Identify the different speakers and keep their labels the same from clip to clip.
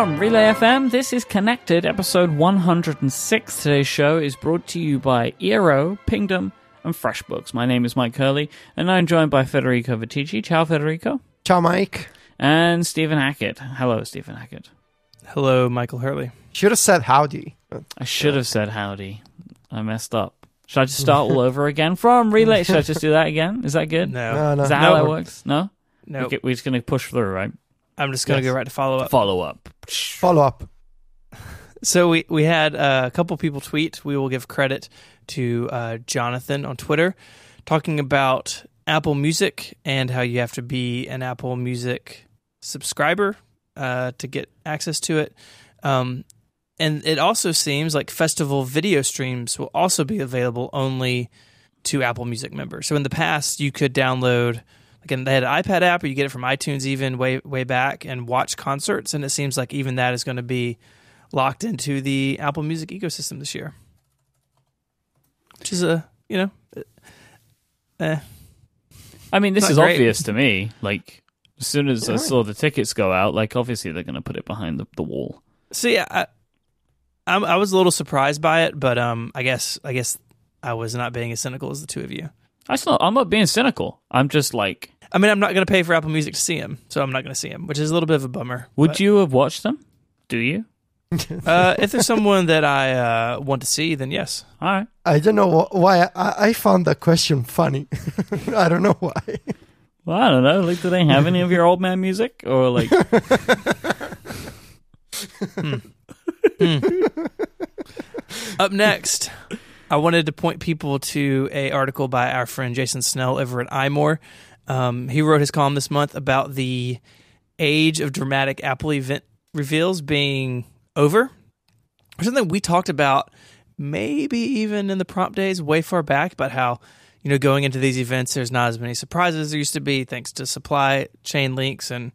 Speaker 1: From Relay FM, this is Connected, episode 106. Today's show is brought to you by Eero, Pingdom, and FreshBooks. My name is Mike Hurley, and I'm joined by Federico Viticci. Ciao, Federico.
Speaker 2: Ciao, Mike.
Speaker 1: And Stephen Hackett. Hello, Stephen Hackett.
Speaker 3: Hello, Michael Hurley.
Speaker 2: Should have said howdy.
Speaker 1: I should have said howdy. I messed up. Should I just start all over again from Relay? Should I just do that again? Is that good?
Speaker 3: No,
Speaker 2: No, no.
Speaker 1: Is that how
Speaker 3: No.
Speaker 1: that works? No?
Speaker 3: no.
Speaker 1: Okay, we're just going to push through, right?
Speaker 3: I'm just gonna
Speaker 2: Yes.
Speaker 3: go right to follow up.
Speaker 1: Follow up.
Speaker 2: Follow up.
Speaker 3: So we we had uh, a couple people tweet. We will give credit to uh, Jonathan on Twitter, talking about Apple Music and how you have to be an Apple Music subscriber uh, to get access to it. Um, and it also seems like festival video streams will also be available only to Apple Music members. So in the past, you could download. Again, they had an iPad app, or you get it from iTunes even way way back, and watch concerts. And it seems like even that is going to be locked into the Apple Music ecosystem this year, which is a you know, eh.
Speaker 1: I mean, this
Speaker 3: Not
Speaker 1: is
Speaker 3: great.
Speaker 1: obvious to me. Like, as soon as I saw the tickets go out, like, obviously they're going to put it behind the, the wall.
Speaker 3: See, I, I'm, I was a little surprised by it, but um, I guess I guess I was not being as cynical as the two of you.
Speaker 1: That's not, I'm not being cynical. I'm just like,
Speaker 3: I mean, I'm not going to pay for Apple Music to see him, so I'm not going to see him, which is a little bit of a bummer.
Speaker 1: would
Speaker 3: but,
Speaker 1: you have watched them? Do you?
Speaker 3: Uh, if there's someone that I uh, want to see, then yes.
Speaker 1: All right.
Speaker 2: I don't know wh- why I, I found that question funny. I don't know why.
Speaker 1: Well, I don't know. Like, do they have any of your old man music? Or, like,
Speaker 3: Up next, I wanted to point people to a article by our friend Jason Snell over at iMore. Um, he wrote his column this month about the age of dramatic Apple event reveals being over. Or something we talked about maybe even in the prompt days way far back about how you know going into these events there's not as many surprises as there used to be thanks to supply chain links and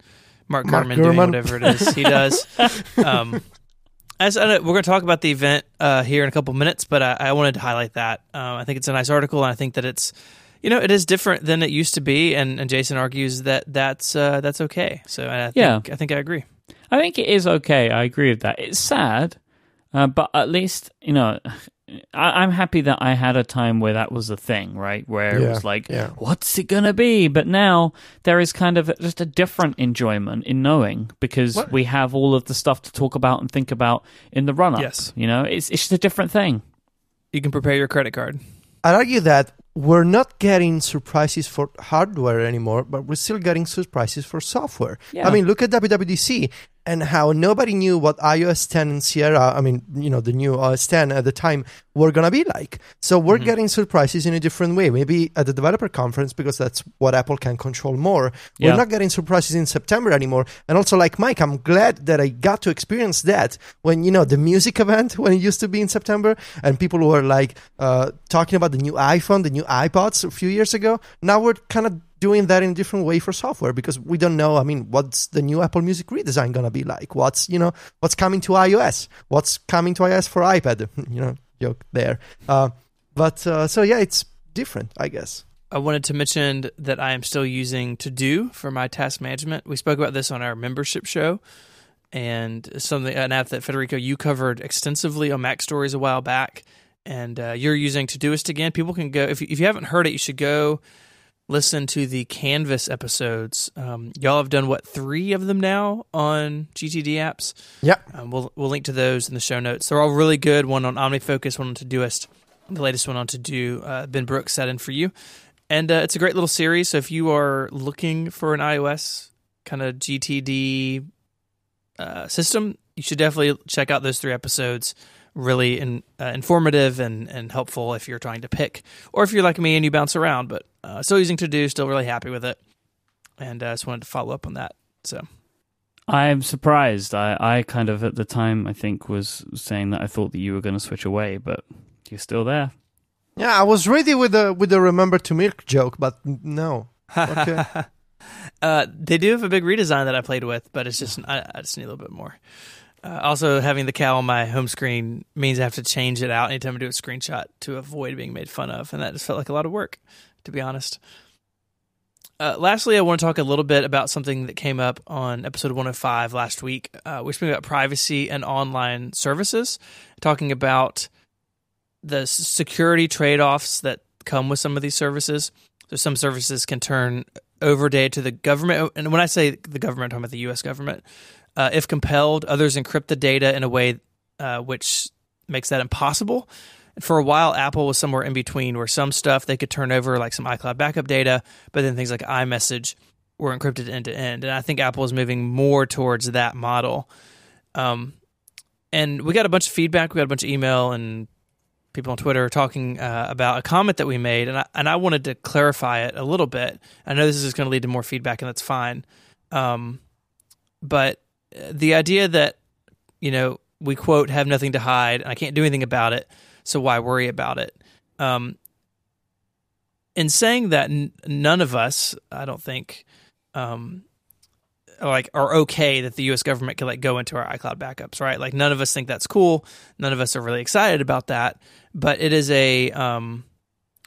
Speaker 3: Mark,
Speaker 2: Mark
Speaker 3: Gurman, doing whatever it is he does. um, as I know, we're going to talk about the event uh, here in a couple minutes, but I, I wanted to highlight that. Um, I think it's a nice article, and I think that it's, you know, it is different than it used to be. And, and Jason argues that that's uh, that's okay. So I think,
Speaker 1: Yeah.
Speaker 3: I think I agree.
Speaker 1: I think it is okay. I agree with that. It's sad, uh, but at least you know, I, I'm happy that I had a time where that was a thing, right? Where it was like,
Speaker 2: yeah.
Speaker 1: what's it gonna be? But now there is kind of just a different enjoyment in knowing because
Speaker 3: What?
Speaker 1: we have all of the stuff to talk about and think about in the run up.
Speaker 3: Yes.
Speaker 1: you know, it's it's just a different thing.
Speaker 3: You can prepare your credit card.
Speaker 2: I'd argue that we're not getting surprises for hardware anymore, but we're still getting surprises for software.
Speaker 1: Yeah.
Speaker 2: I mean, look at WWDC and how nobody knew what iOS 10 and Sierra, I mean, you know, the new OS 10 at the time were going to be like. So we're
Speaker 1: Mm-hmm.
Speaker 2: getting surprises in a different way. Maybe at the developer conference, because that's what Apple can control more.
Speaker 1: Yeah.
Speaker 2: We're not getting surprises in September anymore. And also, like Mike, I'm glad that I got to experience that when, you know, the music event, when it used to be in September, and people were like uh, talking about the new iPhone, the new iPods a few years ago. Now we're kind of doing that in a different way for software because we don't know. I mean, what's the new Apple Music redesign gonna be like? What's you know what's coming to iOS? What's coming to iOS for iPad? You know, joke there. Uh, but uh, so yeah, it's different, I guess.
Speaker 3: I wanted to mention that I am still using 2Do for my task management. We spoke about this on our membership show, and something an app that Federico you covered extensively on MacStories a while back. And uh, you're using Todoist again. People can go if if you haven't heard it, you should go listen to the Canvas episodes. Um, y'all have done what three of them now on GTD apps.
Speaker 2: Yeah.
Speaker 3: Um, we'll we'll link to those in the show notes. They're all really good. One on OmniFocus, one on Todoist. The latest one on 2Do, uh, Ben Brooks set in for you, and uh, it's a great little series. So if you are looking for an iOS kind of GTD uh, system, you should definitely check out those three episodes. Really in, uh, informative and, and helpful if you're trying to pick, or if you're like me and you bounce around. But uh, still using 2Do, still really happy with it, and uh, just wanted to follow up on that. So
Speaker 1: I'm surprised. I, I kind of at the time I think was saying that I thought that you were going to switch away, but you're still there.
Speaker 2: Yeah, I was ready with the with the remember to milk joke, but no. Okay.
Speaker 3: Uh, they do have a big redesign that I played with, but it's just I, I just need a little bit more. Uh, also, having the cow on my home screen means I have to change it out anytime I do a screenshot to avoid being made fun of, and that just felt like a lot of work, to be honest. uh, lastly, I want to talk a little bit about something that came up on episode 105 last week. Uh, speaking about privacy and online services, talking about the security trade offs that come with some of these services. So, some services can turn over data to the government. And when I say the government, I'm talking about the U.S. government. Uh, if compelled, others encrypt the data in a way uh, which makes that impossible. For a while, Apple was somewhere in between, where some stuff they could turn over, like some iCloud backup data, but then things like iMessage were encrypted end to end. And I think Apple is moving more towards that model. Um, and we got a bunch of feedback. We got a bunch of email and people on Twitter talking uh, about a comment that we made, and I, and I wanted to clarify it a little bit. I know this is going to lead to more feedback, and that's fine. Um, but uh, the idea that you know we quote have nothing to hide, and I can't do anything about it, so why worry about it? Um, in saying that, n- none of us, I don't think, um, like are okay that the U.S. government can like go into our iCloud backups, right? Like none of us think that's cool. None of us are really excited about that. But it is a um,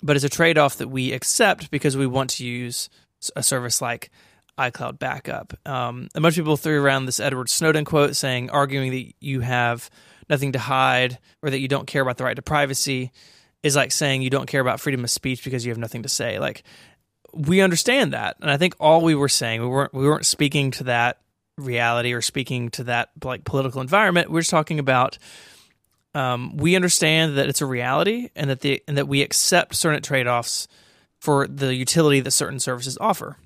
Speaker 3: but it's a trade off that we accept because we want to use a service like iCloud backup. Um, a bunch of people threw around this Edward Snowden quote saying, arguing that you have nothing to hide or that you don't care about the right to privacy is like saying you don't care about freedom of speech because you have nothing to say. Like we understand that, and I think all we were saying we weren't we weren't speaking to that reality or speaking to that like political environment. We're just talking about um, we understand that it's a reality and that the and that we accept certain trade offs for the utility that certain services offer.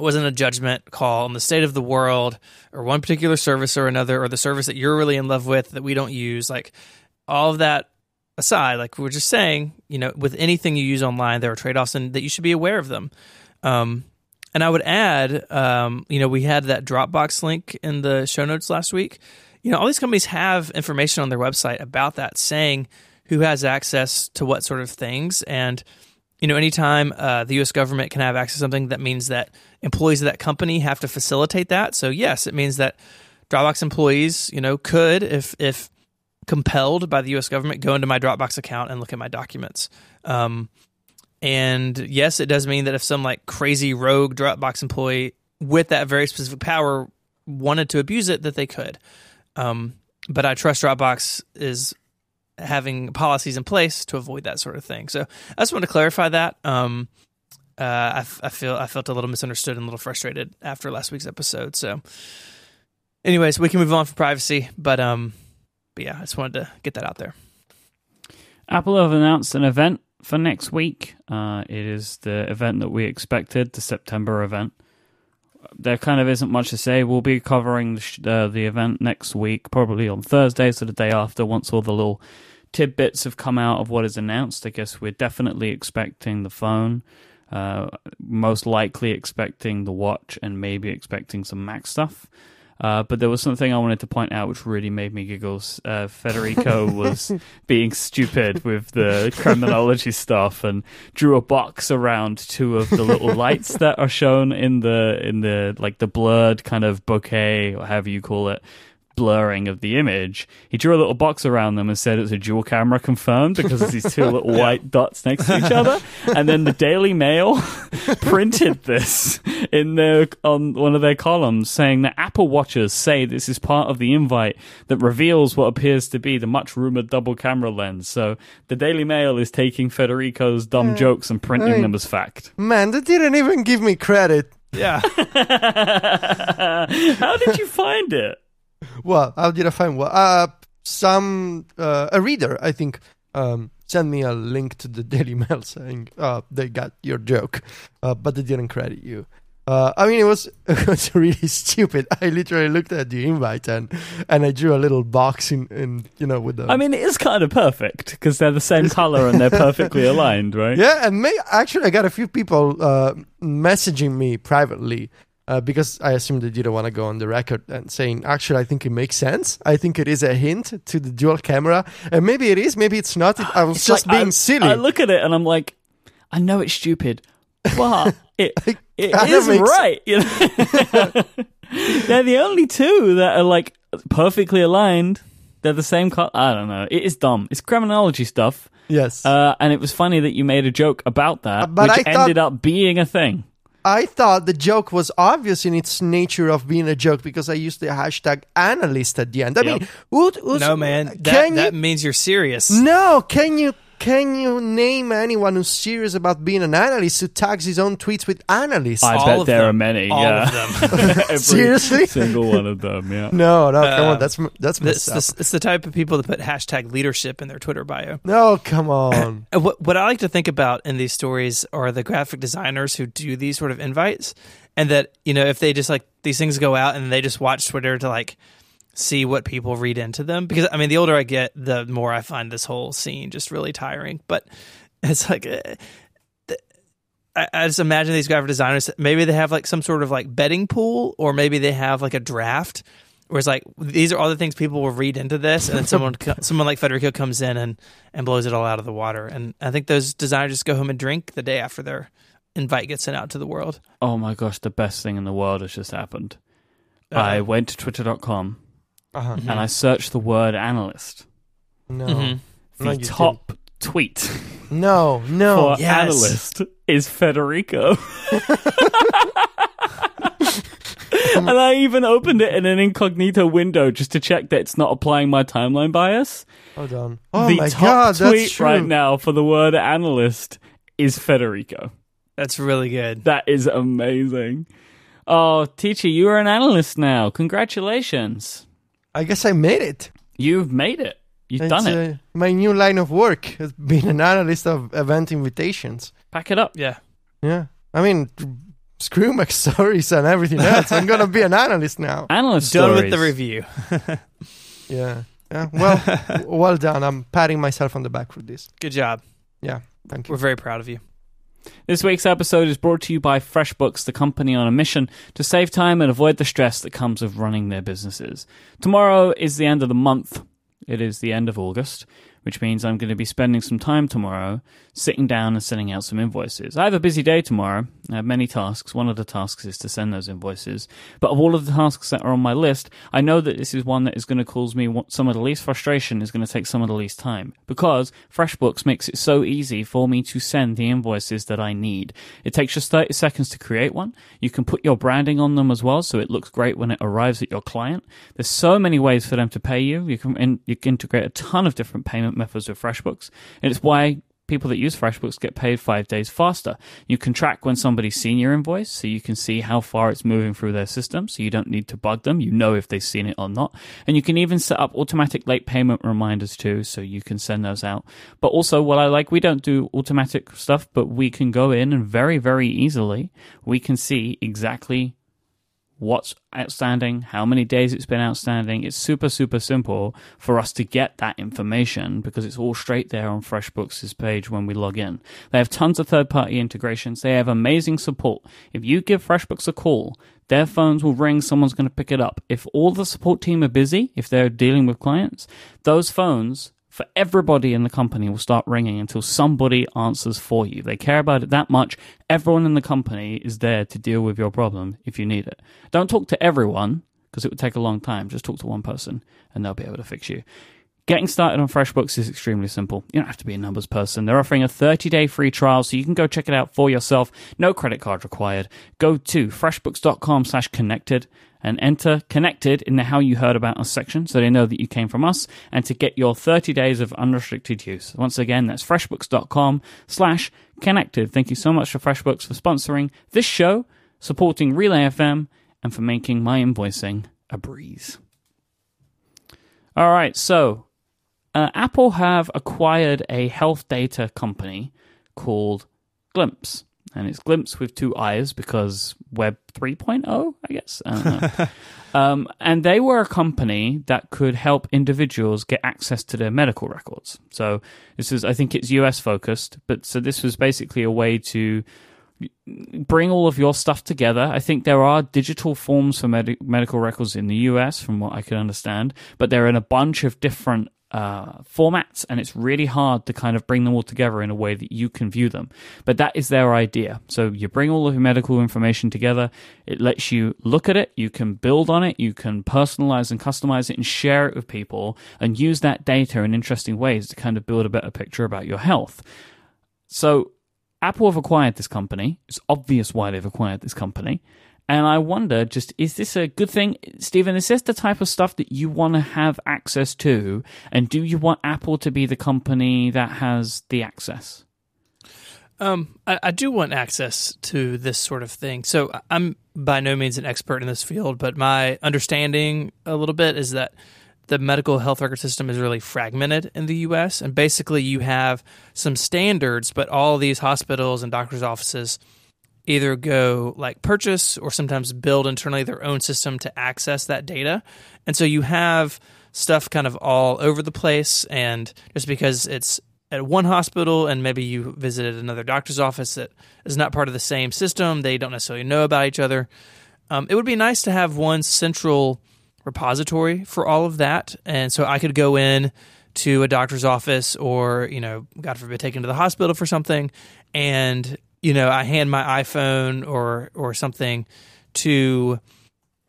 Speaker 3: It wasn't a judgment call on the state of the world or one particular service or another or the service that you're really in love with that we don't use. Like all of that aside, like we are just saying, you know, with anything you use online, there are trade offs and that you should be aware of them. Um, and I would add, um, you know, we had that Dropbox link in the show notes last week. You know, all these companies have information on their website about that, saying who has access to what sort of things. And, you know, anytime uh, the U.S. government can have access to something, that means that employees of that company have to facilitate that. So, yes, it means that Dropbox employees, you know, could, if if compelled by the U.S. government, go into my Dropbox account and look at my documents. Um, and yes, it does mean that if some like crazy rogue Dropbox employee with that very specific power wanted to abuse it, that they could. Um, but I trust Dropbox is having policies in place to avoid that sort of thing. So I just want to clarify that. Um, uh, I, I feel I felt a little misunderstood and a little frustrated after last week's episode. So, anyways, we can move on from privacy, but um, but yeah, I just wanted to get that out there.
Speaker 1: Apple have announced an event for next week. Uh, it is the event that we expected, the September event. There kind of isn't much to say. We'll be covering the, sh- uh, the event next week, probably on Thursday, so the day after, once all the little tidbits have come out of what is announced. I guess we're definitely expecting the phone, uh, most likely expecting the watch, and maybe expecting some Mac stuff. Uh, but there was something I wanted to point out which really made me giggle. Uh, Federico was being stupid with the Kremlinology stuff and drew a box around two of the little lights that are shown in the in the like the blurred kind of bokeh, or however you call it blurring of the image. He drew a little box around them and said it's a dual camera confirmed because it's these two little white dots next to each other. And then the Daily Mail printed this in their on one of their columns saying that Apple watchers say this is part of the invite that reveals what appears to be the much rumored double camera lens. So the Daily Mail is taking Federico's dumb mm. jokes and printing
Speaker 2: Right.
Speaker 1: them as fact.
Speaker 2: Man, they didn't even give me credit.
Speaker 3: Yeah,
Speaker 1: How did you find it?
Speaker 2: Well, how did I find what? Uh, some uh, a reader, I think, um, sent me a link to the Daily Mail saying, "Uh, they got your joke, uh, but they didn't credit you." Uh, I mean, it was it was really stupid. I literally looked at the invite and and I drew a little box in, in you know with the.
Speaker 1: I mean, it is kind of perfect because they're the same color and they're perfectly aligned, right?
Speaker 2: yeah, and may, actually, I got a few people uh, messaging me privately. Uh, because I assumed they didn't want to go on the record and saying, actually, I think it makes sense. I think it is a hint to the dual camera, and maybe it is, maybe it's not. It, I was
Speaker 1: It's
Speaker 2: just
Speaker 1: like,
Speaker 2: being
Speaker 1: I,
Speaker 2: silly.
Speaker 1: I look at it and I'm like, I know it's stupid, but it it is right. You know? they're the only two that are like perfectly aligned. They're the same color. I don't know. It is dumb. It's Kremlinology stuff.
Speaker 2: yes,
Speaker 1: Uh, and it was funny that you made a joke about that,
Speaker 2: Uh, but
Speaker 1: which
Speaker 2: I thought-
Speaker 1: ended up being a thing.
Speaker 2: I thought the joke was obvious in its nature of being a joke because I used the hashtag analyst at the end. I
Speaker 1: Yep.
Speaker 2: mean, who, who's,
Speaker 3: No, man, that, that
Speaker 2: you
Speaker 3: means you're serious.
Speaker 2: no? Can you can you name anyone who's serious about being an analyst who tags his own tweets with analyst?
Speaker 1: I
Speaker 3: All
Speaker 1: bet there
Speaker 3: them.
Speaker 1: are many.
Speaker 3: All
Speaker 1: yeah.
Speaker 3: of them.
Speaker 1: Every
Speaker 2: Seriously?
Speaker 1: single one of them. Yeah.
Speaker 2: no, no, come
Speaker 3: Uh,
Speaker 2: on, that's that's
Speaker 3: It's,
Speaker 2: messed up.
Speaker 3: the, it's the type of people that put hashtag leadership in their Twitter bio.
Speaker 2: No, come on.
Speaker 3: What, what I like to think about in these stories are the graphic designers who do these sort of invites, and that you know if they just like these things go out and they just watch Twitter to like see what people read into them. Because I mean, the older I get, the more I find this whole scene just really tiring. But it's like. Uh, I, I just imagine these graphic designers. Maybe they have like some sort of like betting pool, or maybe they have like a draft where it's like these are all the things people will read into this, and then someone someone like Federico comes in and and blows it all out of the water. And I think those designers just go home and drink the day after their invite gets sent out to the world.
Speaker 1: Oh my gosh, the best thing in the world has just happened.
Speaker 3: Uh-oh.
Speaker 1: I went to twitter.com
Speaker 2: Uh-huh.
Speaker 1: And I searched the word analyst.
Speaker 2: No,
Speaker 3: Mhm.
Speaker 1: The
Speaker 2: No, you
Speaker 1: top tweet
Speaker 2: no, no.
Speaker 1: for
Speaker 3: yes.
Speaker 1: analyst is Federico. and I even opened it in an incognito window just to check that it's not applying my timeline bias.
Speaker 2: Hold on. Oh
Speaker 1: the
Speaker 2: my
Speaker 1: top
Speaker 2: god,
Speaker 1: tweet
Speaker 2: that's true.
Speaker 1: right now for the word analyst is Federico.
Speaker 3: That's really good.
Speaker 1: That is amazing. Oh, teacher, you are an analyst now. Congratulations.
Speaker 2: I guess I made it.
Speaker 1: You've made it. You've
Speaker 2: It's
Speaker 1: done it.
Speaker 2: uh, my new line of work has been an analyst of event invitations.
Speaker 1: Pack it up.
Speaker 3: Yeah.
Speaker 2: Yeah. I mean, screw my stories and everything else. I'm going to be an analyst now.
Speaker 1: Analyst
Speaker 3: Done
Speaker 1: stories.
Speaker 3: with the review.
Speaker 2: Yeah. Yeah. Well, well done. I'm patting myself on the back for this.
Speaker 3: Good job.
Speaker 2: Yeah. Thank you.
Speaker 3: We're very proud of you.
Speaker 1: This week's episode is brought to you by FreshBooks, the company on a mission to save time and avoid the stress that comes with running their businesses. Tomorrow is the end of the month. It is the end of August, which means I'm going to be spending some time tomorrow sitting down and sending out some invoices. I have a busy day tomorrow. I have many tasks. One of the tasks is to send those invoices. But of all of the tasks that are on my list, I know that this is one that is going to cause me some of the least frustration, is going to take some of the least time. Because FreshBooks makes it so easy for me to send the invoices that I need. It takes just 30 seconds to create one. You can put your branding on them as well, so it looks great when it arrives at your client. There's so many ways for them to pay you. You can, you can integrate a ton of different payment methods with FreshBooks. And it's why people that use FreshBooks get paid five days faster. You can track when somebody's seen your invoice, so you can see how far it's moving through their system, so you don't need to bug them. You know if they've seen it or not. And you can even set up automatic late payment reminders too, so you can send those out. But also, what I like, we don't do automatic stuff, but we can go in and very, very easily, we can see exactly what's outstanding, how many days it's been outstanding. It's super, super simple for us to get that information because it's all straight there on FreshBooks' page when we log in. They have tons of third party integrations. They have amazing support. If you give FreshBooks a call, their phones will ring, someone's going to pick it up. If all the support team are busy, if they're dealing with clients, those phones for everybody in the company will start ringing until somebody answers for you. They care about it that much. Everyone in the company is there to deal with your problem if you need it. Don't talk to everyone because it would take a long time. Just talk to one person and they'll be able to fix you. Getting started on FreshBooks is extremely simple. You don't have to be a numbers person. They're offering a 30-day free trial, so you can go check it out for yourself. No credit card required. Go to freshbooks.com slash connected and enter connected in the how you heard about us section so they know that you came from us and to get your 30 days of unrestricted use. Once again, that's freshbooks.com slash connected. Thank you so much for FreshBooks for sponsoring this show, supporting Relay FM, and for making my invoicing a breeze. All right, so uh, Apple have acquired a health data company called Gliimpse. And it's Gliimpse with two eyes because Web 3.0, I guess. I don't know. um, and they were a company that could help individuals get access to their medical records. So this is, I think it's US focused, but so this was basically a way to bring all of your stuff together. I think there are digital forms for med- medical records in the US, from what I can understand, but they're in a bunch of different uh, formats, and it's really hard to kind of bring them all together in a way that you can view them. But that is their idea. So you bring all of your medical information together. It lets you look at it. You can build on it. You can personalize and customize it and share it with people and use that data in interesting ways to kind of build a better picture about your health. So Apple have acquired this company. It's obvious why they've acquired this company. And I wonder, just is this a good thing, Stephen? Is this the type of stuff that you want to have access to? And do you want Apple to be the company that has the access?
Speaker 3: Um, I, I do want access to this sort of thing. So I'm by no means an expert in this field, but my understanding a little bit is that the medical health record system is really fragmented in the US. And basically, you have some standards, but all these hospitals and doctors' offices either go like purchase or sometimes build internally their own system to access that data. And so you have stuff kind of all over the place. And just because it's at one hospital and maybe you visited another doctor's office that is not part of the same system, they don't necessarily know about each other. Um, it would be nice to have one central repository for all of that. And so I could go in to a doctor's office or, you know, God forbid, taken to the hospital for something. And, you know, I hand my iPhone or, or something to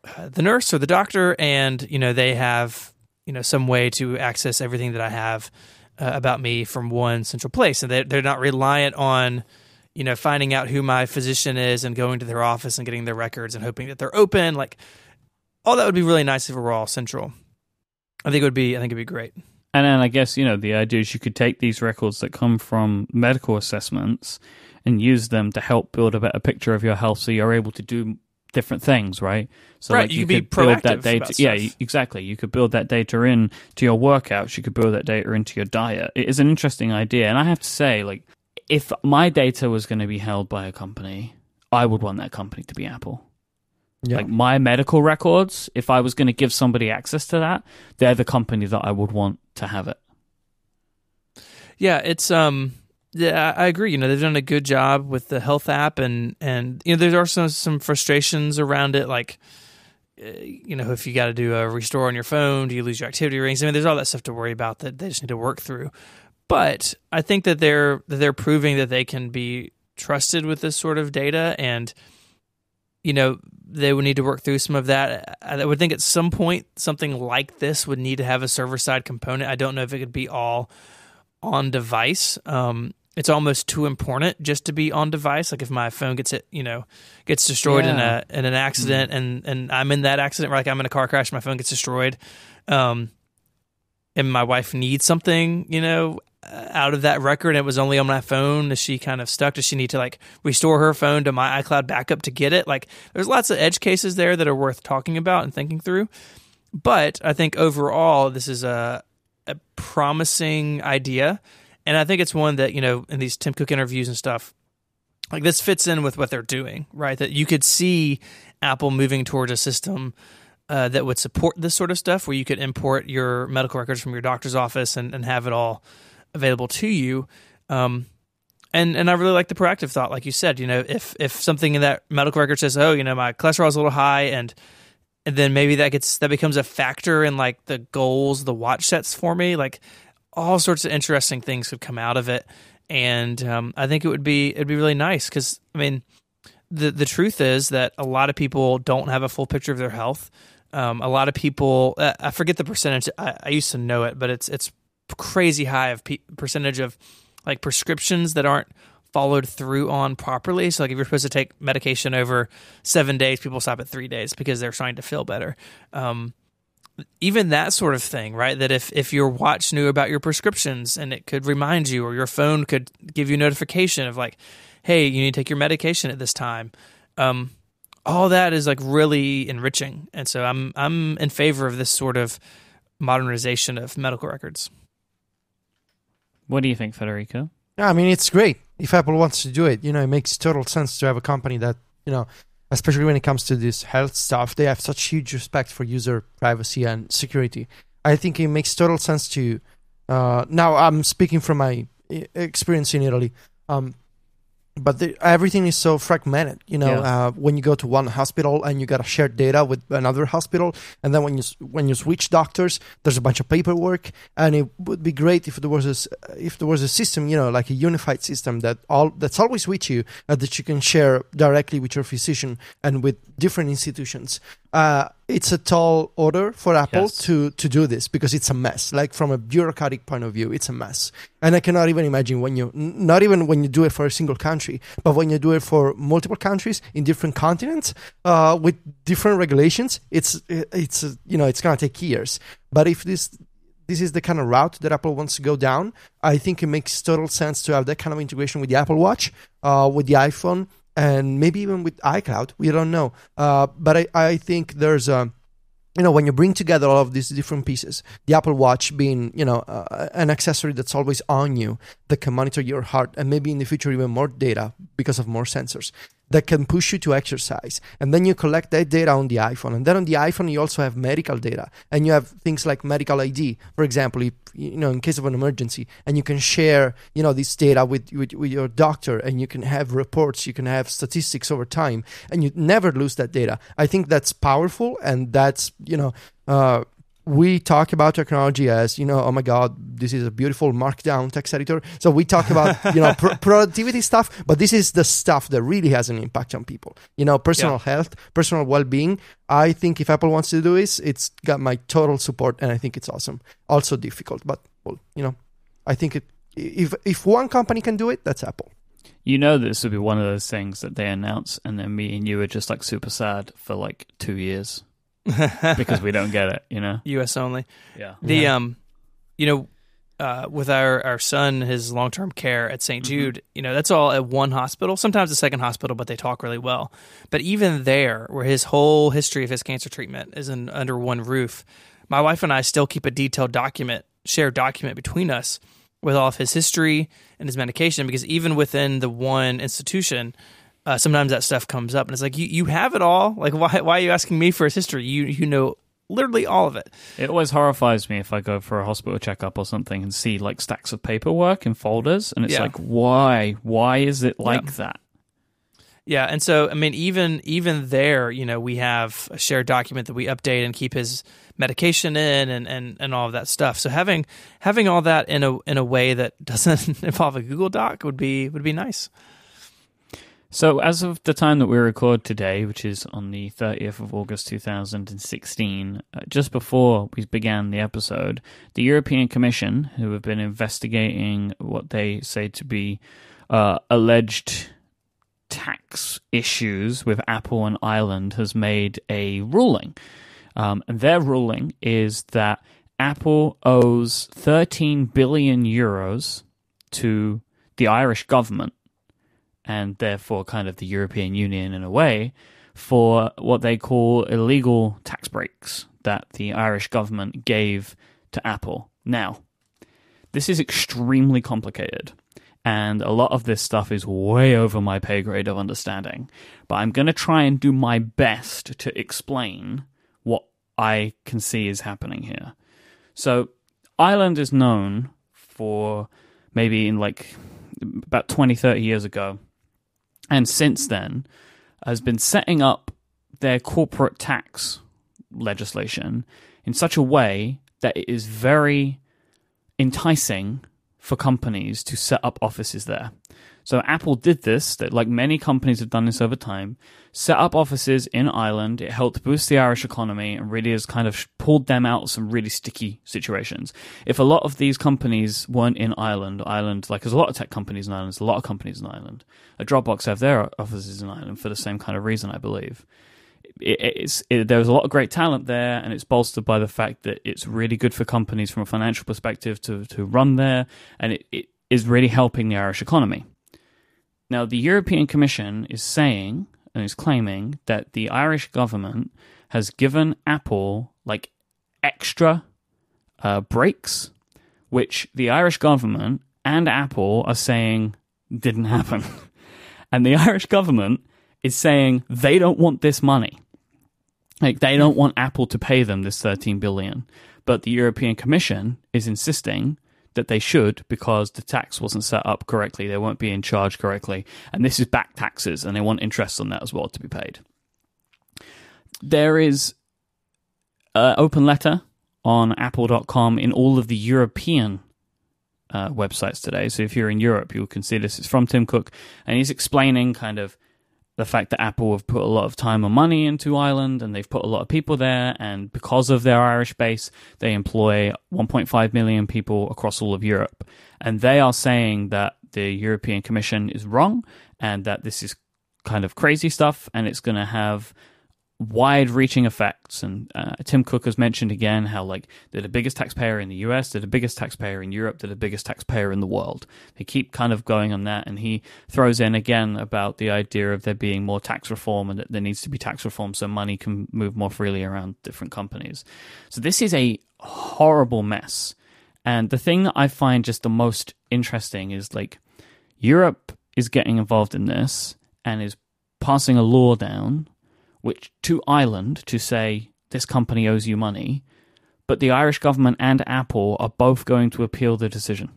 Speaker 3: uh, the nurse or the doctor and, you know, they have, you know, some way to access everything that I have uh, about me from one central place. And they, they're not reliant on, you know, finding out who my physician is and going to their office and getting their records and hoping that they're open. Like, all that would be really nice if it were all central. I think it would be. I think it'd be great.
Speaker 1: And then I guess you know the idea is you could take these records that come from medical assessments and use them to help build a better picture of your health, so you're able to do different things, right? So
Speaker 3: right,
Speaker 1: like
Speaker 3: you,
Speaker 1: you,
Speaker 3: could,
Speaker 1: could build that data. Yeah,
Speaker 3: stuff.
Speaker 1: exactly. You could build that data in to your workouts. You could build that data into your diet. It is an interesting idea, and I have to say, like, if my data was going to be held by a company, I would want that company to be Apple.
Speaker 2: Yeah.
Speaker 1: Like my medical records, if I was going to give somebody access to that, they're the company that I would want to have it.
Speaker 3: Yeah, it's um yeah, I agree. You know, they've done a good job with the health app and and you know there are some some frustrations around it like uh, you know, if you got to do a restore on your phone, do you lose your activity rings? I mean, there's all that stuff to worry about that they just need to work through. But I think that they're that they're proving that they can be trusted with this sort of data, and you know, they would need to work through some of that. I I would think at some point something like this would need to have a server side component. I don't know if it could be all on device. Um, it's almost too important just to be on device. Like if my phone gets it, you know, gets destroyed
Speaker 1: Yeah.
Speaker 3: in a in an accident, and and I'm in that accident, or like I'm in a car crash, my phone gets destroyed, um, and my wife needs something, you know, out of that record, and it was only on my phone. Is she kind of stuck? Does she need to like restore her phone to my iCloud backup to get it? Like, there's lots of edge cases there that are worth talking about and thinking through. But I think overall, this is a a promising idea. And I think it's one that, you know, in these Tim Cook interviews and stuff, like this fits in with what they're doing, right? That you could see Apple moving towards a system uh, that would support this sort of stuff where you could import your medical records from your doctor's office and, and have it all available to you. Um, and and I really like the proactive thought, like you said, you know, if if something in that medical record says, oh, you know, my cholesterol is a little high and and then maybe that gets that becomes a factor in like the goals the watch sets for me like all sorts of interesting things could come out of it and um, i think it would be it'd be really nice because i mean the the truth is that a lot of people don't have a full picture of their health um, a lot of people uh, i forget the percentage I, I used to know it but it's it's crazy high of pe- percentage of like prescriptions that aren't followed through on properly. So, like if you're supposed to take medication over seven days, people stop at three days because they're trying to feel better. Um, even that sort of thing, right? That if if your watch knew about your prescriptions and it could remind you, or your phone could give you notification of like, hey, you need to take your medication at this time. Um, all that is like really enriching, and so I'm I'm in favor of this sort of modernization of medical records.
Speaker 1: What do you think, Federico?
Speaker 2: Yeah, I mean, it's great if Apple wants to do it. You know, it makes total sense to have a company that, you know, especially when it comes to this health stuff, they have such huge respect for user privacy and security. I think it makes total sense to. Uh, now, I'm speaking from my experience in Italy. Um, but the, everything is so fragmented. You know,
Speaker 1: Yeah.
Speaker 2: uh, when you go to one hospital and you gotta share data with another hospital, and then when you when you switch doctors, there's a bunch of paperwork. And it would be great if there was a if there was a system, you know, like a unified system that all that's always with you, uh, that you can share directly with your physician and with different institutions. Uh, it's a tall order for Apple
Speaker 1: Yes.
Speaker 2: to to do this because it's a mess. Like from a bureaucratic point of view, it's a mess. And I cannot even imagine when you not even when you do it for a single country, but when you do it for multiple countries in different continents uh, with different regulations, it's it's you know it's gonna take years. But if this this is the kind of route that Apple wants to go down, I think it makes total sense to have that kind of integration with the Apple Watch, uh, with the iPhone, and maybe even with iCloud. We don't know. Uh, but I, I think there's a, you know, when you bring together all of these different pieces, the Apple Watch being, you know, uh, an accessory that's always on you, that can monitor your heart, and maybe in the future even more data because of more sensors that can push you to exercise. And then you collect that data on the iPhone. And then on the iPhone, you also have medical data. And you have things like medical ID, for example, if, you know, in case of an emergency. And you can share, you know, this data with, with, with your doctor and you can have reports, you can have statistics over time. And you never lose that data. I think that's powerful. And that's, you know, uh, we talk about technology as you know oh my god this is a beautiful markdown text editor. So we talk about you know pr- productivity stuff but this is the stuff that really has an impact on people. You know personal health personal well-being. I think if apple wants to do this it's got my total support and i think it's awesome. Also difficult but well you know i think it if if one company can do it that's apple.
Speaker 1: You know, this would be one of those things that they announce, and then me and you are just like super sad for like two years because we don't get it. You know?
Speaker 3: U.S. only.
Speaker 1: Yeah.
Speaker 3: The
Speaker 2: Yeah.
Speaker 3: um, you know, uh, with our our son, his long term care at saint
Speaker 1: Mhm.
Speaker 3: Jude, you know, that's all at one hospital. Sometimes a second hospital, but they talk really well. But even there, where his whole history of his cancer treatment is in under one roof, my wife and I still keep a detailed document, shared document between us with all of his history and his medication. Because even within the one institution. Uh, sometimes that stuff comes up, and it's like you, you have it all. Like, why why are you asking me for his history? You you know literally all of it.
Speaker 1: It always horrifies me if I go for a hospital checkup or something and see like stacks of paperwork and folders, and it's
Speaker 3: Yeah.
Speaker 1: like, why? Why is it like that?
Speaker 3: Yeah, and so I mean, even even there, you know, we have a shared document that we update and keep his medication in, and, and, and all of that stuff. So having having all that in a in a way that doesn't involve a Google Doc would be would be nice.
Speaker 1: So, as of the time that we record today, which is on the 30th of August 2016, uh, just before we began the episode, the European Commission, who have been investigating what they say to be uh, alleged tax issues with Apple and Ireland, has made a ruling. Um, and their ruling is that Apple owes 13 billion euros to the Irish government and therefore kind of the European Union in a way for what they call illegal tax breaks that the Irish government gave to Apple. Now, this is extremely complicated. And a lot of this stuff is way over my pay grade of understanding. But I'm going to try and do my best to explain what I can see is happening here. So, Ireland is known for maybe in like about 20, 30 years ago, and since then has been setting up their corporate tax legislation in such a way that it is very enticing for companies to set up offices there. So Apple did this, that like many companies have done this over time, set up offices in Ireland. It helped boost the Irish economy and really has kind of pulled them out of some really sticky situations. If a lot of these companies weren't in Ireland, Ireland, like there's a lot of tech companies in Ireland, there's a lot of companies in Ireland. A Dropbox have their offices in Ireland for the same kind of reason, I believe. It, it's it, there's a lot of great talent there, and it's bolstered by the fact that it's really good for companies from a financial perspective to to run there, and it, it is really helping the Irish economy. Now, the European Commission is saying and is claiming that the Irish government has given Apple like extra uh, breaks, which the Irish government and Apple are saying didn't happen. and the Irish government is saying they don't want this money. Like they don't want Apple to pay them this 13 billion. But the European Commission is insisting that they should because the tax wasn't set up correctly. They weren't being charged correctly. And this is back taxes, and they want interest on that as well to be paid. There is an open letter on apple.com in all of the European uh, websites today. So if you're in Europe, you can see this. It's from Tim Cook, and he's explaining kind of the fact that Apple have put a lot of time and money into Ireland and they've put a lot of people there. And because of their Irish base, they employ 1.5 million people across all of Europe. And they are saying that the European Commission is wrong and that this is kind of crazy stuff and it's going to have wide reaching effects. And uh, Tim Cook has mentioned again how, like, they're the biggest taxpayer in the US, they're the biggest taxpayer in Europe, they're the biggest taxpayer in the world. They keep kind of going on that. And he throws in again about the idea of there being more tax reform and that there needs to be tax reform so money can move more freely around different companies. So this is a horrible mess. And the thing that I find just the most interesting is like Europe is getting involved in this and is passing a law down which to Ireland to say this company owes you money, but the Irish government and Apple are both going to appeal the decision.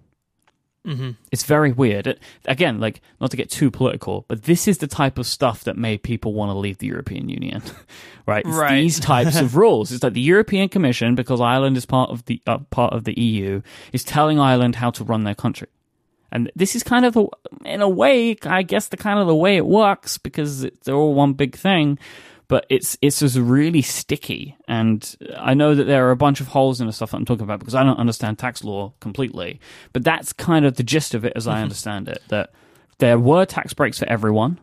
Speaker 3: Mm-hmm.
Speaker 1: It's very weird. It, again, like not to get too political, but this is the type of stuff that made people want to leave the European Union, right? It's
Speaker 3: Right.
Speaker 1: These types of rules. It's like the European Commission, because Ireland is part of the uh, part of the EU, is telling Ireland how to run their country. And this is kind of the, in a way, I guess the kind of the way it works because it, they're all one big thing. But it's it's just really sticky, and I know that there are a bunch of holes in the stuff that I'm talking about because I don't understand tax law completely. But that's kind of the gist of it, as I mm-hmm. understand it. That there were tax breaks for everyone.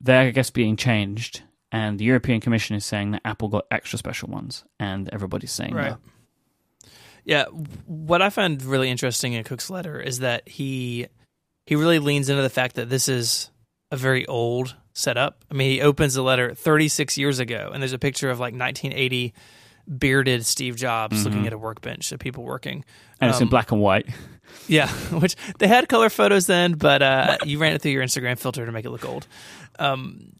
Speaker 1: They're, I guess, being changed, and the European Commission is saying that Apple got extra special ones, and everybody's saying
Speaker 3: Right.
Speaker 1: no.
Speaker 3: Yeah, what I find really interesting in Cook's letter is that he he really leans into the fact that this is a very old setup. I mean, he opens the letter 36 years ago, and there's a picture of like 1980 bearded Steve Jobs looking at a workbench of people working.
Speaker 1: and it's in
Speaker 3: Um,
Speaker 1: black and white.
Speaker 3: Yeah, which they had color photos then, but uh, you ran it through your Instagram filter to make it look old. Um,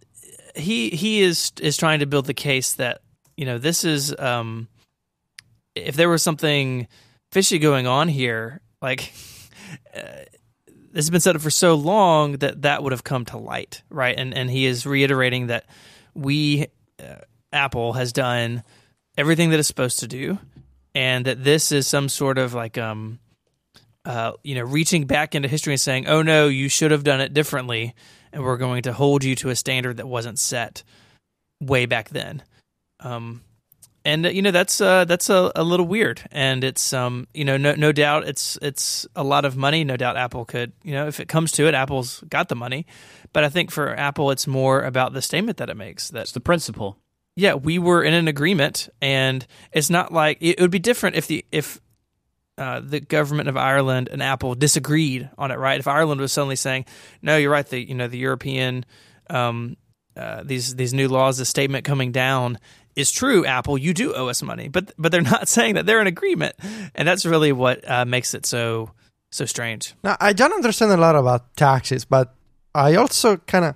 Speaker 3: he he is is trying to build the case that you know this is um, if there was something fishy going on here, like uh, this has been set up for so long that that would have come to light, right? And and he is reiterating that we uh, Apple has done everything that it's supposed to do, and that this is some sort of like um uh, you know, reaching back into history and saying, "Oh no, you should have done it differently," and we're going to hold you to a standard that wasn't set way back then. Um, and uh, you know that's uh, that's a, a little weird, and it's um, you know, no no doubt it's it's a lot of money. No doubt Apple could, you know, if it comes to it, Apple's got the money, but I think for Apple, it's more about the statement that it makes that
Speaker 1: It's the principle.
Speaker 3: yeah, we were in an agreement, and it's not like it would be different if the if uh, the government of Ireland and Apple disagreed on it, right? If Ireland was suddenly saying, "No, you're right," the you know the European um, uh, these these new laws, the statement coming down is true. Apple, you do owe us money, but but they're not saying that they're in agreement, and that's really what uh, makes it so so strange.
Speaker 2: Now, I don't understand a lot about taxes, but I also kind of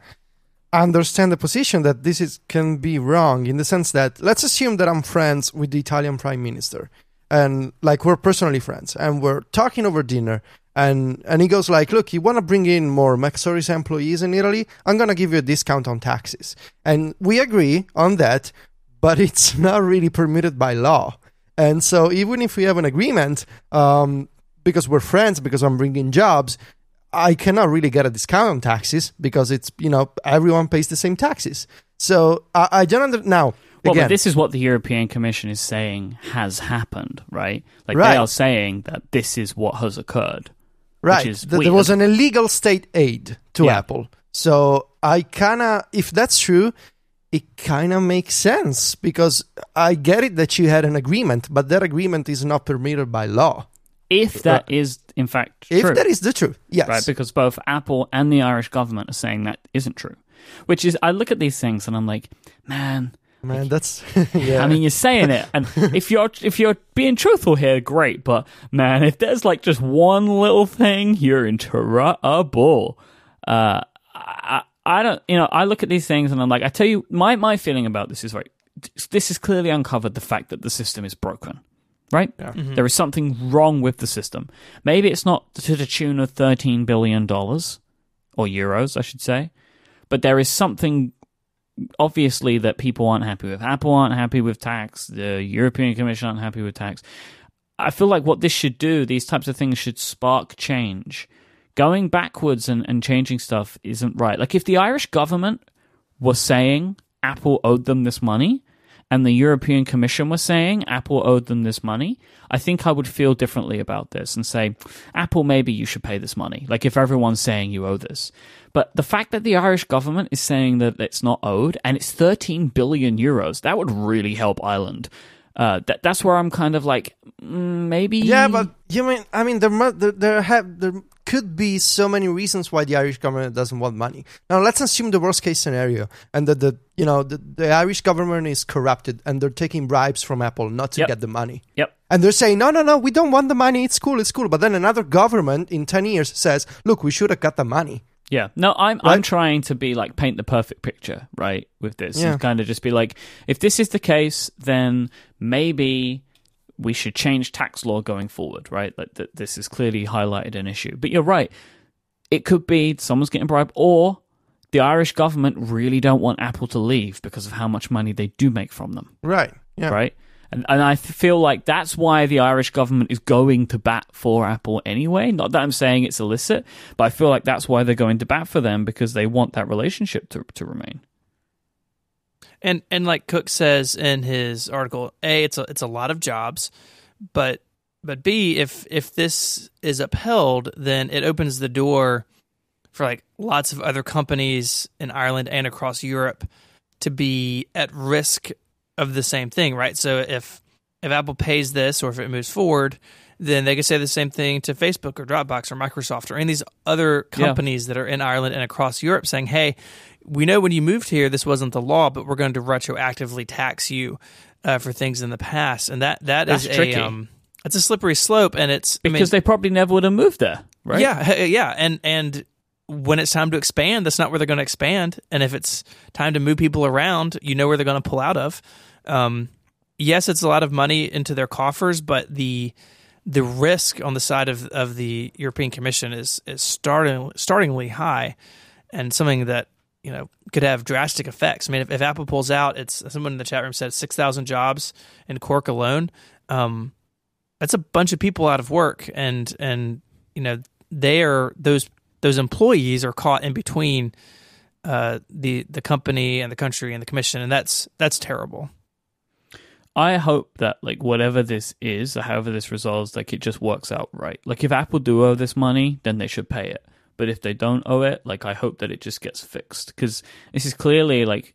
Speaker 2: understand the position that this is can be wrong in the sense that let's assume that I'm friends with the Italian prime minister and like we're personally friends and we're talking over dinner and and he goes like look you want to bring in more MacStories employees in Italy I'm going to give you a discount on taxes and we agree on that but it's not really permitted by law and so even if we have an agreement um, because we're friends because I'm bringing jobs I cannot really get a discount on taxes because it's you know everyone pays the same taxes. So I, I don't under now.
Speaker 1: Well,
Speaker 2: again,
Speaker 1: but this is what the European Commission is saying has happened, right? Like
Speaker 2: Right.
Speaker 1: they are saying that this is what has occurred.
Speaker 2: right?
Speaker 1: is
Speaker 2: th- there was an illegal state aid to
Speaker 1: Yeah.
Speaker 2: Apple. So I kinda, if that's true, it kind of makes sense because I get it that you had an agreement, but that agreement is not permitted by law.
Speaker 1: If that is in fact
Speaker 2: If that is the truth, yes.
Speaker 1: right? Because both Apple and the Irish government are saying that isn't true. Which is, I look at these things and I'm like, man,
Speaker 2: Man, that's yeah.
Speaker 1: I mean, you're saying it, and if you're if you're being truthful here, great. But man, if there's like just one little thing, you're in trouble. Uh, I, I don't, you know, I look at these things and I'm like, I tell you, my my feeling about this is right. This has clearly uncovered the fact that the system is broken. Right? Mm-hmm. There is something wrong with the system. Maybe it's not to the tune of thirteen billion dollars or euros, I should say, but there is something obviously that people aren't happy with. Apple aren't happy with tax. The European Commission aren't happy with tax. I feel like what this should do, these types of things should spark change. Going backwards and, and changing stuff isn't right. Like if the Irish government was saying Apple owed them this money and the European Commission was saying Apple owed them this money, I think I would feel differently about this and say, Apple, maybe you should pay this money. Like if everyone's saying you owe this. But the fact that the Irish government is saying that it's not owed and it's 13 billion euros, that would really help Ireland. Uh, that that's where I'm kind of like mm, maybe.
Speaker 2: Yeah, but you mean I mean there mu- there there have there could be so many reasons why the Irish government doesn't want money. Now let's assume the worst case scenario and that the you know the, the Irish government is corrupted and they're taking bribes from Apple not to
Speaker 1: Yep.
Speaker 2: get the money.
Speaker 1: Yep.
Speaker 2: And they're saying, no, no, no, we don't want the money. It's cool, it's cool. But then another government in 10 years says, look, we should have got the money.
Speaker 1: Yeah, no, I'm I'm trying to be like paint the perfect picture, right? With this,
Speaker 2: Yeah.
Speaker 1: and kind of just be like, if this is the case, then maybe we should change tax law going forward, right? Like that, this is clearly highlighted an issue. But you're right; it could be someone's getting bribed, or the Irish government really don't want Apple to leave because of how much money they do make from them,
Speaker 2: Right. Yeah.
Speaker 1: right? And, and I feel like that's why the Irish government is going to bat for Apple anyway. Not that I'm saying it's illicit, but I feel like that's why they're going to bat for them because they want that relationship to, to remain.
Speaker 3: And and like Cook says in his article, a it's a it's a lot of jobs, but but b if if this is upheld, then it opens the door for like lots of other companies in Ireland and across Europe to be at risk of the same thing, right? So if if Apple pays this or if it moves forward, then they could say the same thing to Facebook or Dropbox or Microsoft or any of these other
Speaker 1: Yeah.
Speaker 3: companies that are in Ireland and across Europe saying, hey, we know when you moved here, this wasn't the law, but we're going to retroactively tax you uh, for things in the past. And that, that is
Speaker 1: That's tricky.
Speaker 3: a, um, it's a slippery slope. And it's, I mean,
Speaker 1: Because they probably never would have moved there, right?
Speaker 3: yeah, yeah, and and when it's time to expand, that's not where they're going to expand. And if it's time to move people around, you know where they're going to pull out of. Um, yes, it's a lot of money into their coffers, but the the risk on the side of, of the European Commission is is starting startingly high, and something that you know could have drastic effects. I mean, if, if Apple pulls out, it's someone in the chat room said six thousand jobs in Cork alone. Um, that's a bunch of people out of work, and and you know they are those those employees are caught in between uh, the the company and the country and the commission, and that's that's terrible.
Speaker 1: I hope that like whatever this is, or however this resolves, like it just works out right. Like if Apple do owe this money, then they should pay it. But if they don't owe it, like I hope that it just gets fixed because this is clearly like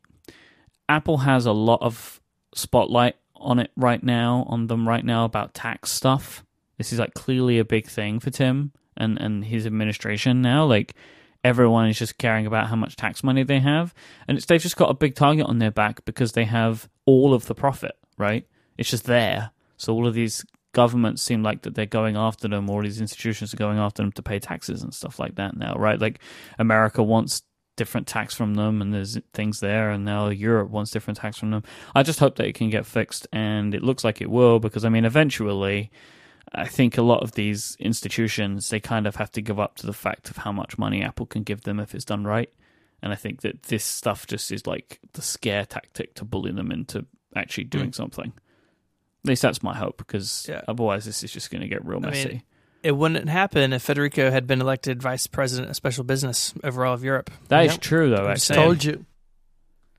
Speaker 1: Apple has a lot of spotlight on it right now, on them right now about tax stuff. This is like clearly a big thing for Tim and and his administration now. Like everyone is just caring about how much tax money they have, and they've just got a big target on their back because they have all of the profit. Right? It's just there. So all of these governments seem like that they're going after them, or these institutions are going after them to pay taxes and stuff like that now. Right? Like America wants different tax from them and there's things there and now Europe wants different tax from them. I just hope that it can get fixed and it looks like it will because I mean eventually I think a lot of these institutions they kind of have to give up to the fact of how much money Apple can give them if it's done right. And I think that this stuff just is like the scare tactic to bully them into actually hmm. doing something. At least that's my hope because
Speaker 3: Yeah.
Speaker 1: otherwise this is just going to get real
Speaker 3: I mean,
Speaker 1: messy.
Speaker 3: It wouldn't happen if Federico had been elected vice president of special business over all of Europe.
Speaker 1: That is
Speaker 2: Yep.
Speaker 1: true though
Speaker 3: I'm just
Speaker 2: Told you.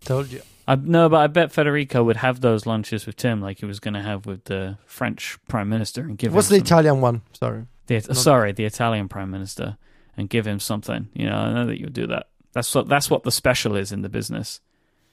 Speaker 2: Told you.
Speaker 1: I no, but I bet Federico would have those lunches with Tim, like he was going to have with the French Prime Minister, and give him
Speaker 2: What's
Speaker 1: him
Speaker 2: the
Speaker 1: some-
Speaker 2: Italian one? Sorry.
Speaker 1: the sorry, the Italian Prime Minister, and give him something. You know, I know that you'll do that. That's what that's what the special is in the business.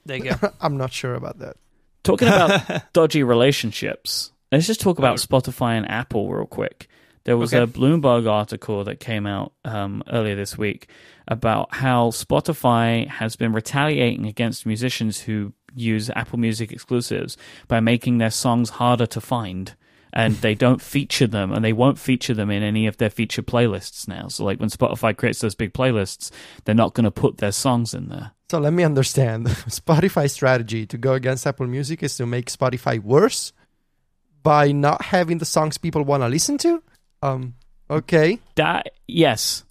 Speaker 3: There you go.
Speaker 2: I'm not sure about that.
Speaker 1: Talking about dodgy relationships, let's just talk about. Spotify and Apple real quick. There was
Speaker 3: Okay.
Speaker 1: a Bloomberg article that came out um, earlier this week about how Spotify has been retaliating against musicians who use Apple Music exclusives by making their songs harder to find. And they don't feature them, and they won't feature them in any of their featured playlists now. So, like when Spotify creates those big playlists, they're not going to put their songs in there.
Speaker 2: So let me understand. Spotify's strategy to go against Apple Music is to make Spotify worse by not having the songs people want to listen to. Um, okay.
Speaker 1: that yes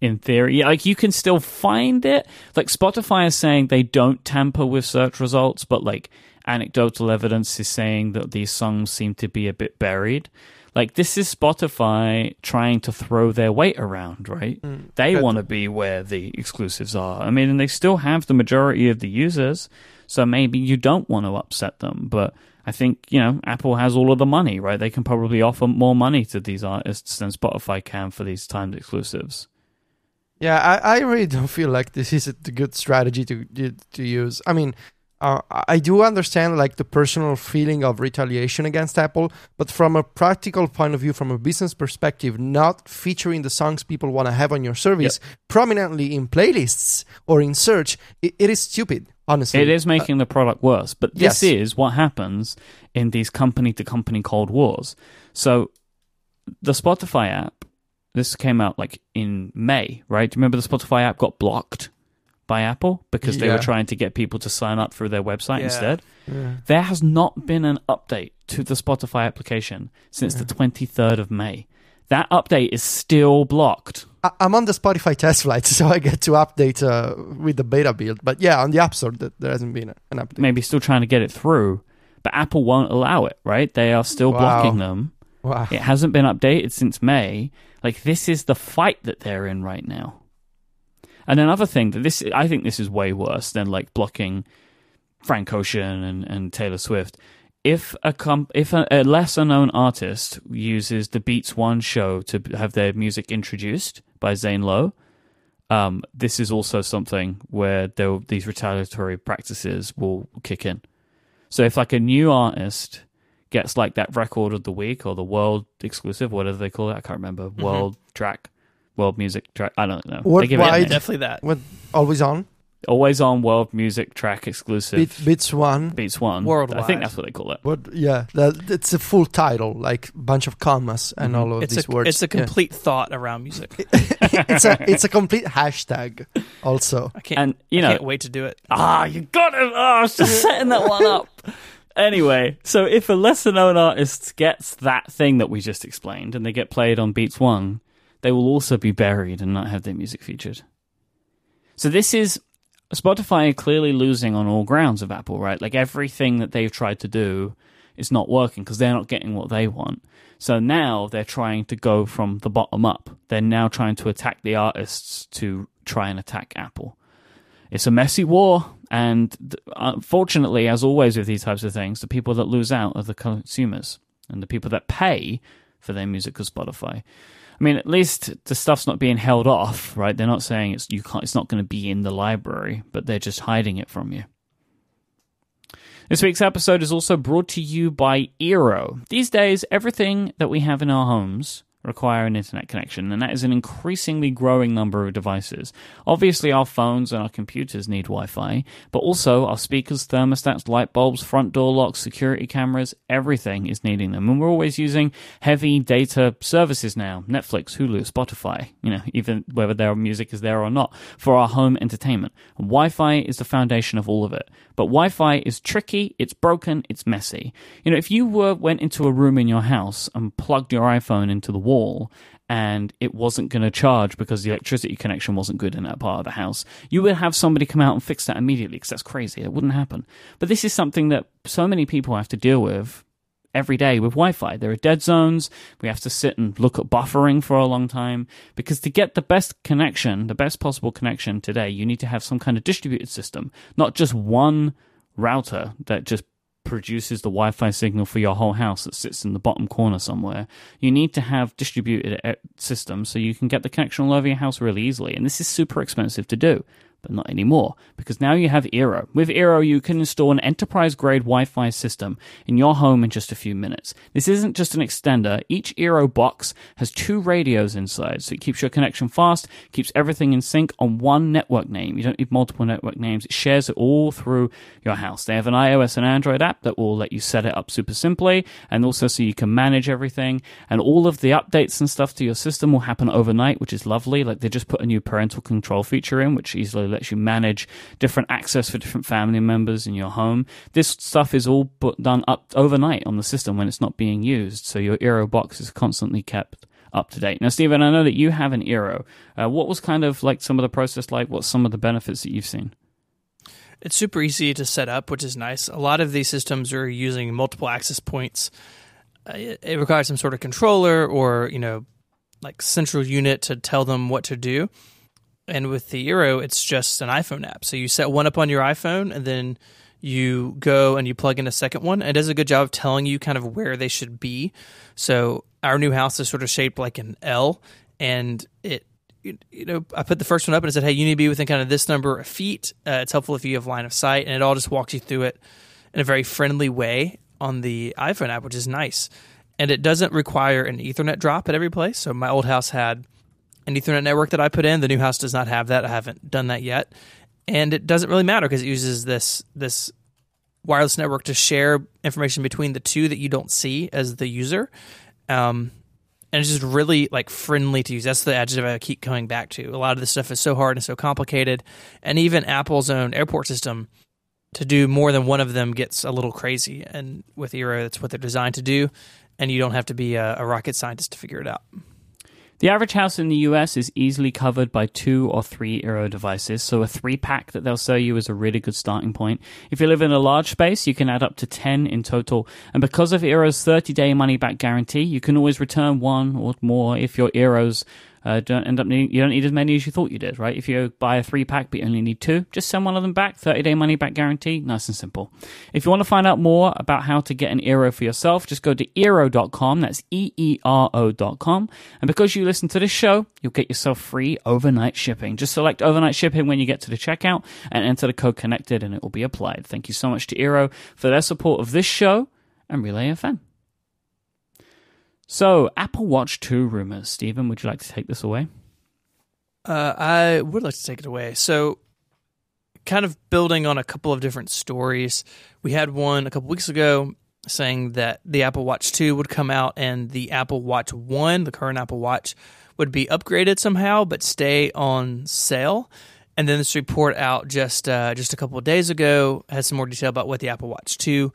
Speaker 1: in theory like you can still find it like spotify is saying they don't tamper with search results but like anecdotal evidence is saying that these songs seem to be a bit buried Like this is Spotify trying to throw their weight around, right?
Speaker 2: Mm.
Speaker 1: They want to be where the exclusives are. I mean, and they still have the majority of the users, so maybe you don't want to upset them. But I think you know Apple has all of the money, right? They can probably offer more money to these artists than Spotify can for these timed exclusives.
Speaker 2: Yeah, I, I really don't feel like this is a good strategy to to, use. I mean, uh, I do understand like the personal feeling of retaliation against Apple, but from a practical point of view, from a business perspective, not featuring the songs people want to have on your service prominently in playlists or in search, it, it is stupid. Honestly,
Speaker 1: It is making the product worse, but this
Speaker 2: yes.
Speaker 1: is what happens in these company to company cold wars. So, the Spotify app, this came out like in May, right? Do you remember the Spotify app got blocked by Apple because they were trying to get people to sign up through their website
Speaker 3: Yeah.
Speaker 1: instead?
Speaker 2: Yeah.
Speaker 1: There has not been an update to the Spotify application since the 23rd of May. That update is still blocked.
Speaker 2: I- I'm on the Spotify test flight, so I get to update uh, with the beta build. But yeah, on the App Store, there hasn't been an update.
Speaker 1: Maybe still trying to get it through, but Apple won't allow it, right? They are still
Speaker 2: Wow.
Speaker 1: blocking them.
Speaker 2: Wow.
Speaker 1: It hasn't been updated since May. Like this is the fight that they're in right now. And another thing that this I think this is way worse than like blocking Frank Ocean and, and Taylor Swift. If a comp- if a, a lesser known artist uses the Beats One show to have their music introduced by Zane Lowe, um, this is also something where these retaliatory practices will kick in. So if like a new artist gets like that record of the week or the world exclusive, whatever they call it, I can't remember, world track, world music track, I don't know. They give it a
Speaker 2: Worldwide.
Speaker 1: name.
Speaker 3: Definitely that.
Speaker 2: What always on?
Speaker 1: always on world music track exclusive.
Speaker 2: Beat, Beats One.
Speaker 1: Beats one.
Speaker 3: Worldwide.
Speaker 1: I think that's what they call it.
Speaker 2: What? Yeah, that it's a full title, like bunch of commas and
Speaker 1: Mhm.
Speaker 2: all of
Speaker 3: It's
Speaker 2: these
Speaker 3: a
Speaker 2: words.
Speaker 3: it's a
Speaker 2: Yeah.
Speaker 3: complete thought around music.
Speaker 2: it's a it's a complete hashtag. Also,
Speaker 3: I can't.
Speaker 1: And you
Speaker 3: I
Speaker 1: know,
Speaker 3: can't wait to do it.
Speaker 1: ah, you got it. Oh, I was just setting that one up. Anyway, so if a lesser known artist gets that thing that we just explained and they get played on Beats One, they will also be buried and not have their music featured. So this is Spotify clearly losing on all grounds of Apple, right? Like everything that they've tried to do is not working because they're not getting what they want. So now they're trying to go from the bottom up. They're now trying to attack the artists to try and attack Apple. It's a messy war, and unfortunately, uh, as always with these types of things, the people that lose out are the consumers and the people that pay for their music as Spotify. I mean, at least the stuff's not being held off, right? They're not saying it's you can't. It's not going to be in the library, but they're just hiding it from you. This week's episode is also brought to you by Eero. These days, everything that we have in our homes require an internet connection, and that is an increasingly growing number of devices. Obviously, our phones and our computers need Wi Fi, but also our speakers, thermostats, light bulbs, front door locks, security cameras, everything is needing them. And we're always using heavy data services now Netflix, Hulu, Spotify, you know, even whether their music is there or not, for our home entertainment. Wi Fi is the foundation of all of it. But Wi Fi is tricky, it's broken, it's messy. You know, if you were went into a room in your house and plugged your iPhone into the wall and it wasn't going to charge because the electricity connection wasn't good in that part of the house, you would have somebody come out and fix that immediately because that's crazy. It wouldn't happen. But this is something that so many people have to deal with every day with Wi-Fi. There are dead zones. We have to sit and look at buffering for a long time because to get the best connection, the best possible connection today, you need to have some kind of distributed system, not just one router that just produces the Wi-Fi signal for your whole house that sits in the bottom corner somewhere. You need to have distributed uh, systems so you can get the connection all over your house really easily. And this is super expensive to do but not anymore because now you have Eero. With Eero, you can install an enterprise grade Wi Fi system in your home in just a few minutes. This isn't just an extender. Each Eero box has two radios inside, so it keeps your connection fast, keeps everything in sync on one network name. You don't need multiple network names. It shares it all through your house. They have an iOS and Android app that will let you set it up super simply and also so you can manage everything. And all of the updates and stuff to your system will happen overnight, which is lovely. Like they just put a new parental control feature in, which easily lets you manage different access for different family members in your home. This stuff is all put, done up overnight on the system when it's not being used, so your Eero box is constantly kept up to date. Now, Stephen, I know that you have an Eero. Uh, what was kind of like some of the process like? What's some of the benefits that you've seen?
Speaker 3: It's super easy to set up, which is nice. A lot of these systems are using multiple access points uh, it, it requires some sort of controller or you know like central unit to tell them what to do. And with the Eero, it's just an iPhone app. So you set one up on your iPhone, and then you go and you plug in a second one. And it does a good job of telling you kind of where they should be. So our new house is sort of shaped like an L, and it you know, I put the first one up and it said, "Hey, you need to be within kind of this number of feet." Uh, it's helpful if you have line of sight, and it all just walks you through it in a very friendly way on the iPhone app, which is nice. And it doesn't require an Ethernet drop at every place. So my old house had Ethernet network that I put in. The new house does not have that. I haven't done that yet, and it doesn't really matter because it uses this this wireless network to share information between the two that you don't see as the user. Um, and it's just really like friendly to use. That's the adjective I keep coming back to. A lot of this stuff is so hard and so complicated, and even Apple's own airport system to do more than one of them gets a little crazy. And with Eero, that's what they're designed to do, and you don't have to be a, a rocket scientist to figure it out.
Speaker 1: The average house in the US is easily covered by two or three Eero devices, so a three pack that they'll sell you is a really good starting point. If you live in a large space, you can add up to 10 in total. And because of Eero's 30 day money back guarantee, you can always return one or more if your Eeros uh, don't end up needing, you don't need as many as you thought you did, right? If you buy a three pack but you only need two, just send one of them back. 30 day money back guarantee, nice and simple. If you want to find out more about how to get an Eero for yourself, just go to Eero.com. That's E E R O.com. And because you listen to this show, you'll get yourself free overnight shipping. Just select overnight shipping when you get to the checkout and enter the code connected and it will be applied. Thank you so much to Eero for their support of this show and Relay FM. So, Apple Watch 2 rumors. Stephen, would you like to take this away?
Speaker 3: Uh, I would like to take it away. So, kind of building on a couple of different stories. We had one a couple weeks ago saying that the Apple Watch 2 would come out and the Apple Watch 1, the current Apple Watch, would be upgraded somehow but stay on sale. And then this report out just uh, just a couple of days ago has some more detail about what the Apple Watch 2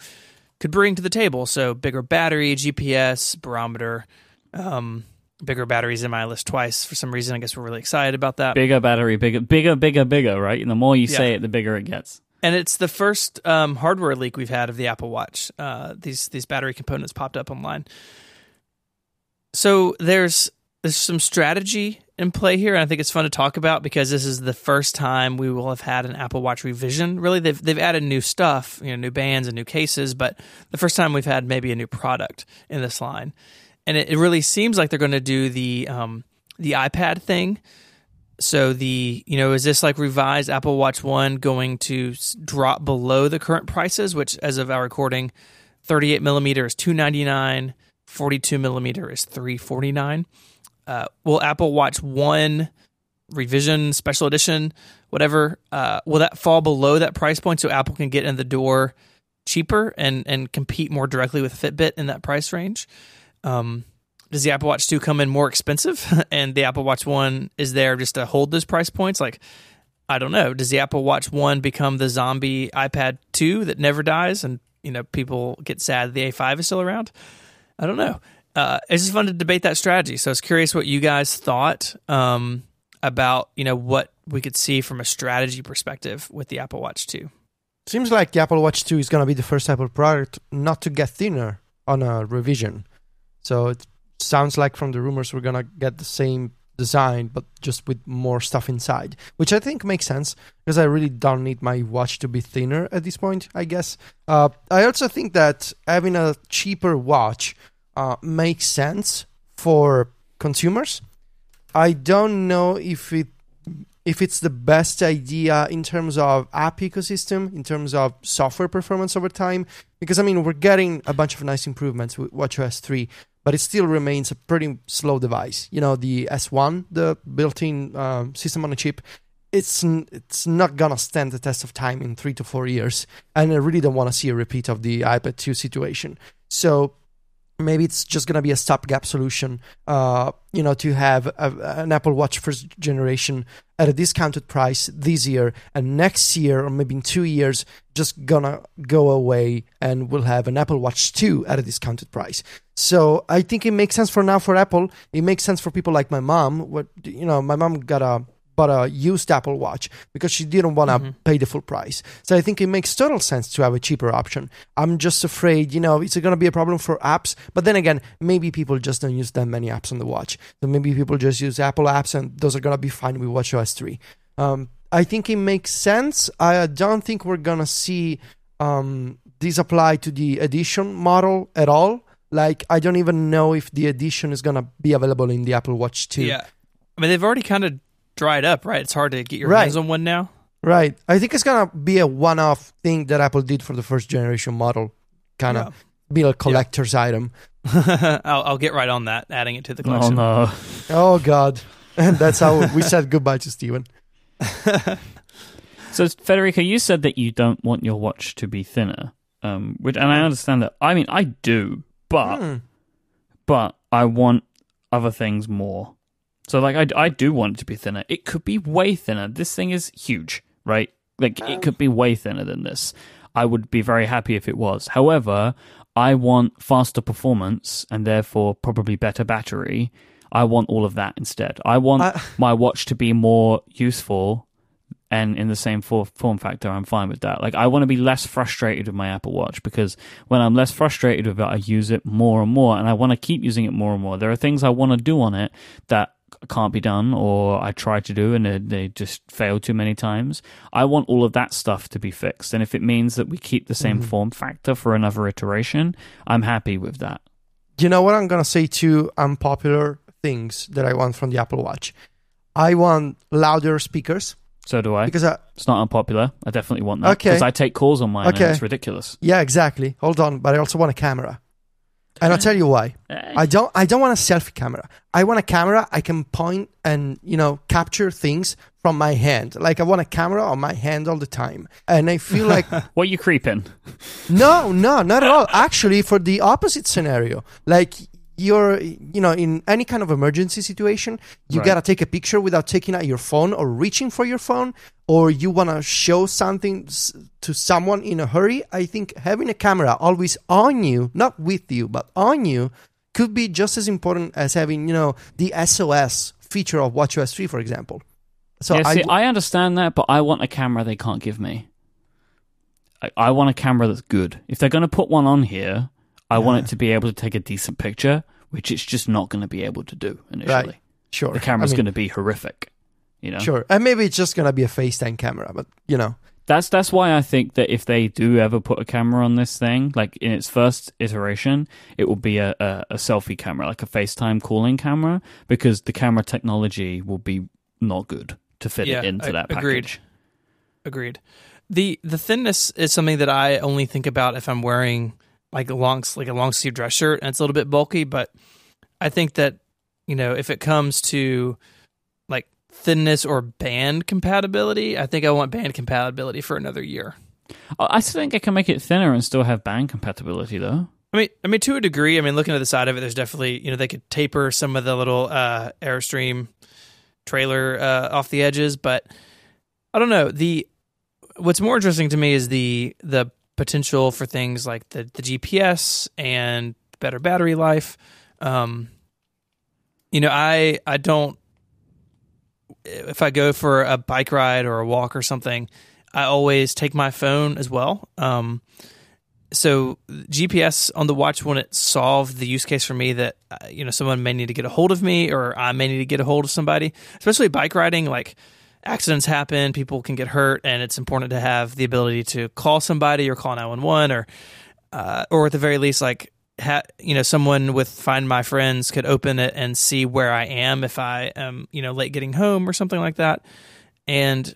Speaker 3: could bring to the table. So bigger battery, GPS, barometer, um, bigger batteries in my list twice for some reason. I guess we're really excited about that.
Speaker 1: Bigger battery, bigger, bigger, bigger, bigger, right? And the more you yeah. say it, the bigger it gets.
Speaker 3: And it's the first um, hardware leak we've had of the Apple Watch. Uh, these these battery components popped up online. So there's there's some strategy in play here. And I think it's fun to talk about because this is the first time we will have had an Apple Watch revision. Really, they've they've added new stuff, you know, new bands and new cases, but the first time we've had maybe a new product in this line, and it, it really seems like they're going to do the um, the iPad thing. So the you know is this like revised Apple Watch One going to drop below the current prices, which as of our recording, 38 millimeter is 299, 42 millimeter is 349 uh, will Apple Watch One revision, special edition, whatever, uh, will that fall below that price point so Apple can get in the door cheaper and and compete more directly with Fitbit in that price range? Um, does the Apple Watch 2 come in more expensive and the Apple Watch 1 is there just to hold those price points? Like, I don't know. Does the Apple Watch 1 become the zombie iPad 2 that never dies and, you know, people get sad the A5 is still around? I don't know uh, it's just fun to debate that strategy. So I was curious what you guys thought um, about you know what we could see from a strategy perspective with the Apple Watch 2.
Speaker 2: Seems like the Apple Watch 2 is going to be the first Apple product not to get thinner on a revision. So it sounds like from the rumors we're going to get the same design but just with more stuff inside, which I think makes sense because I really don't need my watch to be thinner at this point, I guess. Uh, I also think that having a cheaper watch uh, makes sense for consumers. I don't know if it if it's the best idea in terms of app ecosystem, in terms of software performance over time, because I mean we're getting a bunch of nice improvements with WatchOS 3, but it still remains a pretty slow device. You know, the S1, the built-in uh, system on a chip, it's it's not gonna stand the test of time in three to four years, and I really don't want to see a repeat of the iPad 2 situation. So maybe it's just going to be a stopgap solution uh, you know to have a, an apple watch first generation at a discounted price this year and next year or maybe in two years just gonna go away and we'll have an apple watch 2 at a discounted price. So i think it makes sense for now for apple. It makes sense for people like my mom. What you know my mom got a bought a used Apple Watch because she didn't want to
Speaker 3: Mhm.
Speaker 2: pay the full price. So I think it makes total sense to have a cheaper option. I'm just afraid, you know, it's going to be a problem for apps. But then again, maybe people just don't use that many apps on the watch. So maybe people just use Apple apps and those are going to be fine with WatchOS 3. Um, I think it makes sense. I don't think we're going to see um, this apply to the edition model at all. Like, I don't even know if the edition is going to be available in the Apple Watch 2.
Speaker 3: Yeah. I mean, they've already kind of dried up, right? It's hard to get your
Speaker 2: Right.
Speaker 3: hands on one now.
Speaker 2: Right. I think it's gonna be a one-off thing that Apple did for the first generation model, kind of be a collector's item.
Speaker 3: I'll, I'll get right on that, adding it to the collection.
Speaker 1: Oh
Speaker 3: collection.
Speaker 1: no.
Speaker 2: Oh God, and that's how we said goodbye to Stephen.
Speaker 1: So Federico, you said that you don't want your watch to be thinner. Um, which, and I understand that. I mean, I do, but
Speaker 2: Hmm.
Speaker 1: but I want other things more. So like, I I do want it to be thinner. It could be way thinner. This thing is huge, right? Like, it could be way thinner than this. I would be very happy if it was. However, I want faster performance and therefore probably better battery. I want all of that instead. I want
Speaker 2: I-
Speaker 1: my watch to be more useful and in the same for- form factor. I'm fine with that. Like I want to be less frustrated with my Apple Watch because when I'm less frustrated with it, I use it more and more, and I want to keep using it more and more. There are things I want to do on it that can't be done or I try to do and they, they just fail too many times. I want all of that stuff to be fixed. And if it means that we keep the same mm-hmm. form factor for another iteration, I'm happy with that.
Speaker 2: You know what I'm gonna say two unpopular things that I want from the Apple Watch. I want louder speakers
Speaker 1: So do I.
Speaker 2: because I,
Speaker 1: It's not unpopular. I definitely want that
Speaker 2: Okay.
Speaker 1: because I take calls on mine
Speaker 2: Okay.
Speaker 1: and it's ridiculous.
Speaker 2: yeah, exactly. Hold on, but I also want a camera, and I'll tell you why. I don't I don't want a selfie camera. I want a camera I can point and you know capture things from my hand. Like I want a camera on my hand all the time. And I feel like
Speaker 1: what are you creeping?
Speaker 2: no, no, not at all. Actually, for the opposite scenario, like you're you know in any kind of emergency situation, you
Speaker 1: Right.
Speaker 2: gotta take a picture without taking out your phone or reaching for your phone, or you wanna show something to someone in a hurry. I think having a camera always on you, not with you, but on you, could be just as important as having you know the SOS feature of WatchOS 3, for example. So
Speaker 1: yeah,
Speaker 2: I
Speaker 1: see,
Speaker 2: w-
Speaker 1: I understand that, but I want a camera they can't give me. I, I want a camera that's good. If they're going to put one on here, I want it to be able to take a decent picture, which it's just not going to be able to do initially.
Speaker 2: Right. sure
Speaker 1: The camera's
Speaker 2: I mean,
Speaker 1: going to be horrific. You know,
Speaker 2: Sure, and maybe it's just gonna be a FaceTime camera, but you know,
Speaker 1: that's that's why I think that if they do ever put a camera on this thing, like in its first iteration, it will be a, a, a selfie camera, like a FaceTime calling camera, because the camera technology will be not good to fit
Speaker 3: Yeah,
Speaker 1: it into
Speaker 3: I-
Speaker 1: that package.
Speaker 3: agreed. Agreed. The the thinness is something that I only think about if I'm wearing like a long like a long sleeve dress shirt and it's a little bit bulky, but I think that you know if it comes to like thinness or band compatibility, I think I want band compatibility for another year.
Speaker 1: I still think I can make it thinner and still have band compatibility, though.
Speaker 3: I mean, I mean, to a degree. I mean, looking at the side of it, there's definitely you know they could taper some of the little uh, airstream trailer uh, off the edges, but I don't know. The what's more interesting to me is the the potential for things like the the GPS and better battery life. Um, you know, I I don't if I go for a bike ride or a walk or something, I always take my phone as well. Um, so GPS on the watch when it solved the use case for me that uh, you know someone may need to get a hold of me or I may need to get a hold of somebody, especially bike riding. Like accidents happen, people can get hurt, and it's important to have the ability to call somebody or call nine one one or uh, or at the very least like. Ha- you know, someone with Find My Friends could open it and see where I am if I am, you know, late getting home or something like that. And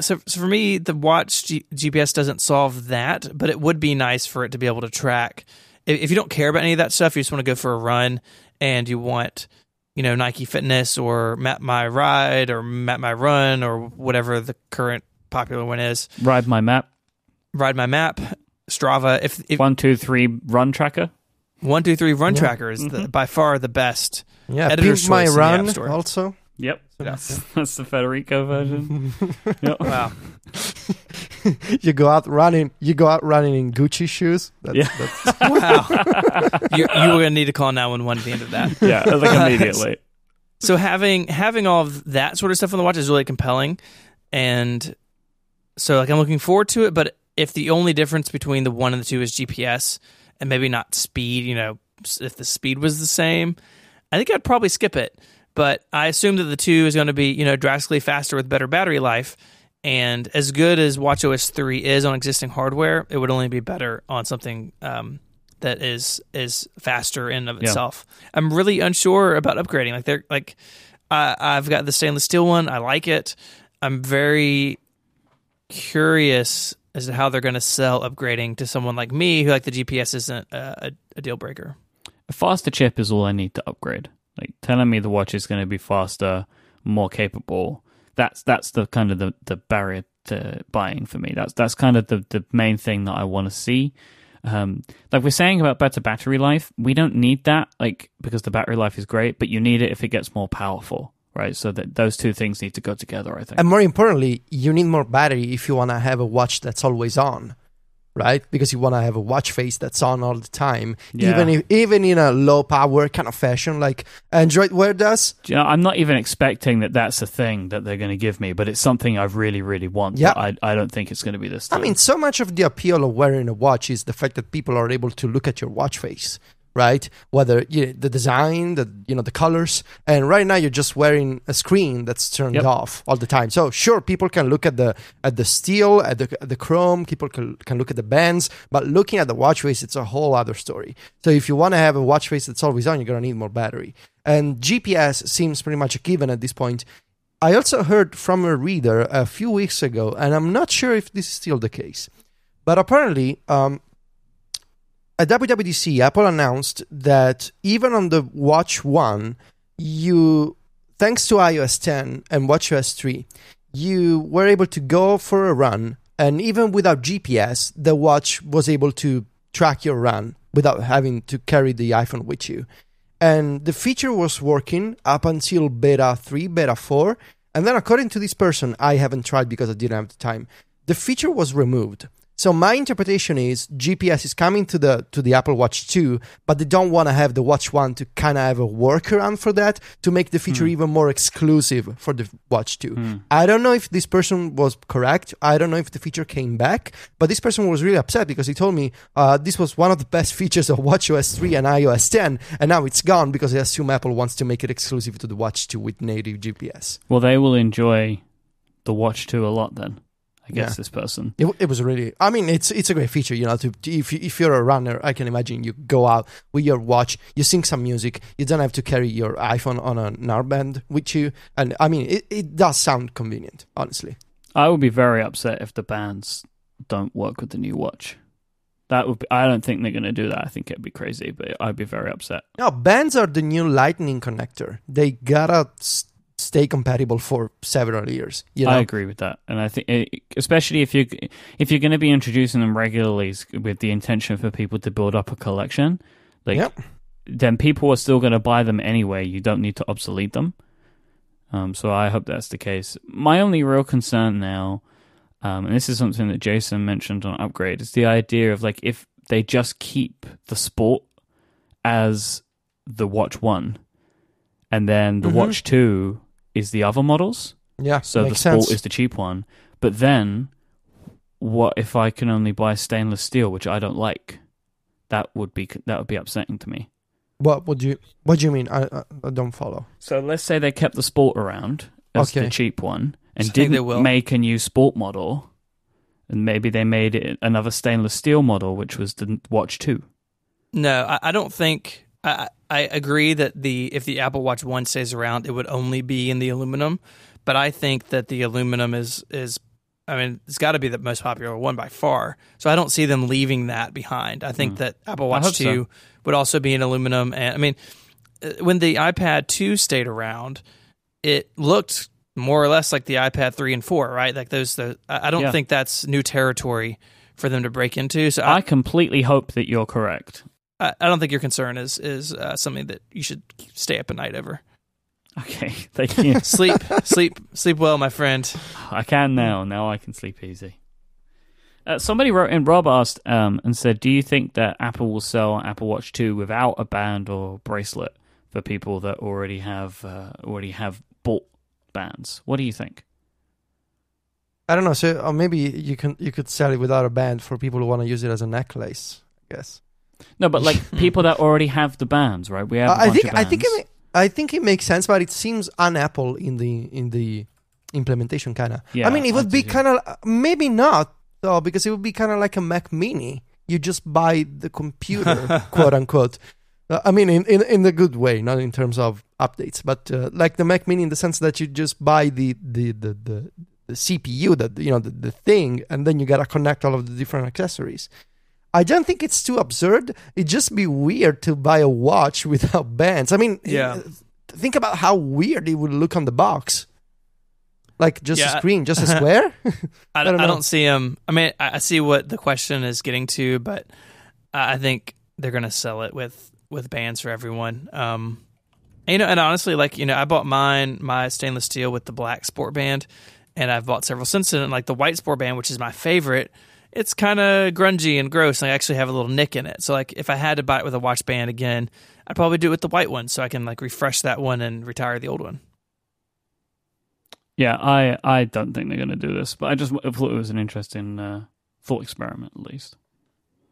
Speaker 3: so, so for me, the watch G- GPS doesn't solve that, but it would be nice for it to be able to track. If, if you don't care about any of that stuff, you just want to go for a run and you want, you know, Nike Fitness or Map My Ride or Map My Run or whatever the current popular one is.
Speaker 1: Ride my map.
Speaker 3: Ride My Map, Strava. If, if
Speaker 1: One, two, three, run tracker.
Speaker 3: one two three Run
Speaker 2: Yeah.
Speaker 3: Tracker is the, mm-hmm. by far the best.
Speaker 2: yeah,
Speaker 3: Editor's
Speaker 2: Pimp my
Speaker 3: choice in the App
Speaker 2: run
Speaker 3: Store.
Speaker 2: also.
Speaker 1: Yep. That's, that's the Federico version. yep.
Speaker 3: Wow.
Speaker 2: you go out running. You go out running in Gucci shoes. That's,
Speaker 1: Yeah.
Speaker 2: that's,
Speaker 3: Wow. you, you were going to need to call 911 at the end of that.
Speaker 1: Yeah, like immediately.
Speaker 3: so having having all of that sort of stuff on the watch is really compelling, and so like I'm looking forward to it. But if the only difference between the one and the two is GPS and maybe not speed, you know, if the speed was the same, I think I'd probably skip it. But I assume that the two is going to be you know drastically faster with better battery life. And as good as WatchOS 3 is on existing hardware, it would only be better on something um, that is is faster in of
Speaker 1: Yeah.
Speaker 3: itself. I'm really unsure about upgrading. Like they're like uh, I've got the stainless steel one. I like it. I'm very curious as to how they're going to sell upgrading to someone like me who like the GPS isn't a, a, a deal breaker.
Speaker 1: A faster chip is all I need to upgrade. Like telling me the watch is going to be faster, more capable. That's that's the kind of the, the barrier to buying for me. That's that's kind of the, the main thing that I want to see. Um, like we're saying about better battery life, we don't need that, like because the battery life is great, but you need it if it gets more powerful, right? So that those two things need to go together. I think.
Speaker 2: And more importantly, you need more battery if you want to have a watch that's always on, right? Because you want to have a watch face that's on all the time,
Speaker 1: Yeah.
Speaker 2: even if even in a low power kind of fashion, like Android Wear does.
Speaker 1: You know, I'm not even expecting that that's a thing that they're going to give me, but it's something I really, really want.
Speaker 2: Yeah.
Speaker 1: I, I don't think it's going to be this.
Speaker 2: I mean, so much of the appeal of wearing a watch is the fact that people are able to look at your watch face, right? Whether you the design, the you know the colors, and right now you're just wearing a screen that's turned
Speaker 1: Yep.
Speaker 2: off all the time. So sure, people can look at the at the steel, at the at the chrome. People can can look at the bands, but looking at the watch face, it's a whole other story. So if you want to have a watch face that's always on, you're gonna need more battery. And GPS seems pretty much a given at this point. I also heard from a reader a few weeks ago, and I'm not sure if this is still the case, but apparently, um, at WWDC, Apple announced that even on the Watch One, you, thanks to iOS 10 and WatchOS 3, you were able to go for a run, and even without GPS, the watch was able to track your run without having to carry the iPhone with you. And the feature was working up until beta 3 beta 4 and then according to this person i haven't tried because i didn't have the time the feature was removed so my interpretation is gps is coming to the to the apple watch 2 but they don't want to have the watch 1 to kind of have a workaround for that to make the feature even more exclusive for the watch 2 i don't know if this person was correct i don't know if the feature came back but this person was really upset because he told me uh, this was one of the best features of WatchOS 3 and iOS 10, and now it's gone because I assume Apple wants to make it exclusive to the Watch 2 with native GPS.
Speaker 1: well, they will enjoy the Watch 2 a lot then. Guess
Speaker 2: Yeah.
Speaker 1: this person.
Speaker 2: It, it was really, I mean, it's it's a great feature, you know. To, to- if you, if you're a runner, I can imagine you go out with your watch, you sing some music, you don't have to carry your iPhone on an armband with you, and I mean, it, it does sound convenient, honestly.
Speaker 1: I would be very upset if the bands don't work with the new watch. That would be, I don't think they're going to do that. I think it'd be crazy, but I'd be very upset.
Speaker 2: No, bands are the new Lightning connector. They gotta stay compatible for several years. You know,
Speaker 1: I agree with that, and I think, eh, especially if you if you're going to be introducing them regularly with the intention for people to build up a collection, like
Speaker 2: Yep.
Speaker 1: then people are still going to buy them anyway. You don't need to obsolete them. Um, so I hope that's the case. My only real concern now, um, and this is something that Jason mentioned on Upgrade, is the idea of like if they just keep the Sport as the Watch One, and then the
Speaker 2: Mhm.
Speaker 1: Watch Two is the other models.
Speaker 2: yeah.
Speaker 1: So the Sport
Speaker 2: sense.
Speaker 1: is the cheap one. But then, what if I can only buy stainless steel, which I don't like? That would be that would be upsetting to me.
Speaker 2: What would you What do you mean? I, I, I don't follow.
Speaker 1: So let's say they kept the Sport around as
Speaker 2: Okay.
Speaker 1: the cheap one and
Speaker 3: I think they
Speaker 1: didn't
Speaker 3: will.
Speaker 1: make a new Sport model, and maybe they made it another stainless steel model, which was the Watch Two.
Speaker 3: No, I, I don't think. I, I agree that the if the Apple Watch One stays around, it would only be in the aluminum. But I think that the aluminum is is. I mean, it's got to be the most popular one by far. So I don't see them leaving that behind. I think
Speaker 1: Hmm.
Speaker 3: that Apple Watch
Speaker 1: hope so.
Speaker 3: Two would also be in aluminum. And I mean, uh, when the iPad Two stayed around, it looked more or less like the iPad Three and Four, right? Like those. The, I I don't
Speaker 1: Yeah.
Speaker 3: think that's new territory for them to break into. So I,
Speaker 1: I completely hope that you're correct.
Speaker 3: I, I don't think your concern is is uh, something that you should stay up at night over.
Speaker 1: Okay, thank you.
Speaker 3: Sleep, sleep, sleep well, my friend.
Speaker 1: I can now. Now I can sleep easy. Uh, somebody wrote in. Rob asked um, and said, "Do you think that Apple will sell Apple Watch Two without a band or bracelet for people that already have uh, already have bought bands. What do you think?
Speaker 2: I don't know. So or maybe you can you could sell it without a band for people who want to use it as a necklace. I guess.
Speaker 1: No, but like people that already have the bands, right? We have.
Speaker 2: Uh,
Speaker 1: a
Speaker 2: I
Speaker 1: bunch
Speaker 2: think
Speaker 1: of
Speaker 2: I think it ma- I think it makes sense, but it seems un-Apple in the in the implementation kind of.
Speaker 1: Yeah,
Speaker 2: I mean, it would be kind of maybe not though, because it would be kind of like a Mac Mini. You just buy the computer, quote unquote. Uh, I mean, in, in in the good way, not in terms of updates, but uh, like the Mac Mini in the sense that you just buy the the the the, the CPU, that you know the, the thing, and then you gotta connect all of the different accessories. I don't think it's too absurd. It'd just be weird to buy a watch without bands. I mean,
Speaker 3: Yeah.
Speaker 2: uh, think about how weird it would look on the box. Like just
Speaker 3: Yeah.
Speaker 2: a screen, just a square.
Speaker 3: I,
Speaker 2: I
Speaker 3: don't,
Speaker 2: don't
Speaker 3: I don't see them. I mean, I, I see what the question is getting to, but I I think they're going to sell it with with bands for everyone. Um, and, you know, and honestly, like you know, I bought mine, my stainless steel with the black sport band, and I've bought several since then. Like the white sport band, which is my favorite, it's kind of grungy and gross. And I actually have a little nick in it. So like, if I had to buy it with a watch band again, I'd probably do it with the white one, so I can like refresh that one and retire the old one.
Speaker 1: Yeah, I I don't think they're going to do this, but I just thought it was an interesting uh, thought experiment, at least.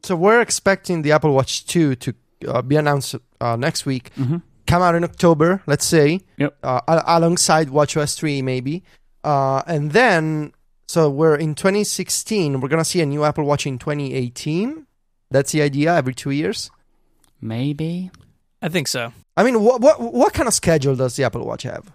Speaker 2: so we're expecting the Apple Watch 2 to uh, be announced uh, next week.
Speaker 1: Mm-hmm.
Speaker 2: Come out in October, let's say.
Speaker 1: Yep.
Speaker 2: Uh, al- alongside WatchOS 3, maybe. Uh, and then, so we're in 2016. We're gonna see a new Apple Watch in 2018. That's the idea. Every two years.
Speaker 1: Maybe.
Speaker 3: I think so.
Speaker 2: I mean, what what what kind of schedule does the Apple Watch have?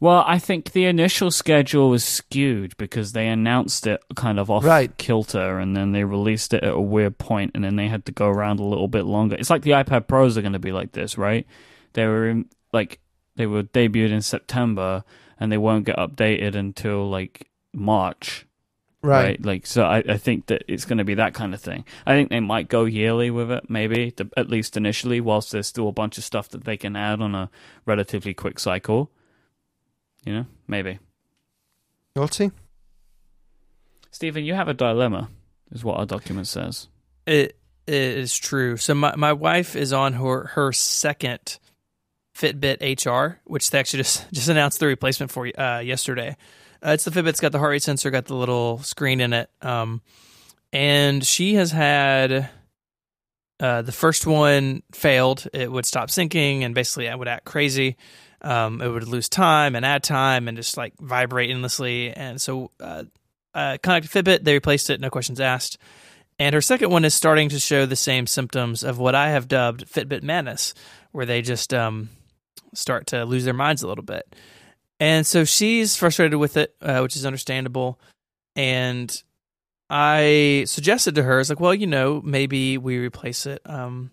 Speaker 1: Well, I think the initial schedule was skewed because they announced it kind of off
Speaker 2: Right.
Speaker 1: kilter and then they released it at a weird point and then they had to go around a little bit longer. It's like the iPad Pros are going to be like this, right? They were in, like they were debuted in September and they won't get updated until like March, right? Like so I, I think that it's going to be that kind of thing. I think they might go yearly with it maybe, to, at least initially whilst there's still a bunch of stuff that they can add on a relatively quick cycle. You know, maybe.
Speaker 2: We'll see.
Speaker 1: Stephen, you have a dilemma, is what our document says.
Speaker 3: It, it is true. So my, my wife is on her her second Fitbit HR, which they actually just just announced the replacement for uh, yesterday. Uh, it's the Fitbit's got the heart rate sensor, got the little screen in it, um, and she has had uh, the first one failed. It would stop syncing, and basically it would act crazy. Um, it would lose time and add time, and just like vibrate endlessly. And so, uh, uh, connected Fitbit, they replaced it, no questions asked. And her second one is starting to show the same symptoms of what I have dubbed Fitbit madness, where they just um, start to lose their minds a little bit. And so she's frustrated with it, uh, which is understandable. And I suggested to her, it's like, well, you know, maybe we replace it um,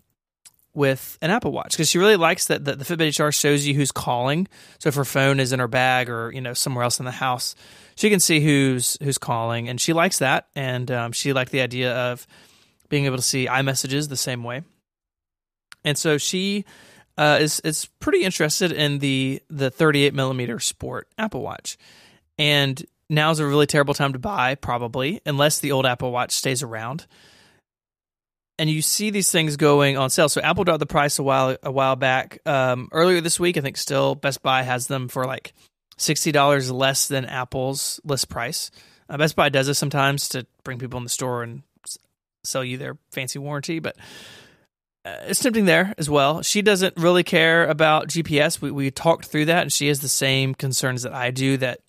Speaker 3: with an Apple Watch because she really likes that the, the Fitbit HR shows you who's calling. So if her phone is in her bag or you know somewhere else in the house, she can see who's who's calling, and she likes that. And um, she liked the idea of being able to see iMessages the same way. And so she uh, is is pretty interested in the the 38 millimeter Sport Apple Watch, and now's a really terrible time to buy, probably, unless the old Apple Watch stays around. And you see these things going on sale. So Apple dropped the price a while a while back. Um, earlier this week, I think still Best Buy has them for like sixty dollars less than Apple's list price. Uh, Best Buy does this sometimes to bring people in the store and sell you their fancy warranty, but uh, it's tempting there as well. She doesn't really care about GPS. We we talked through that, and she has the same concerns that I do. That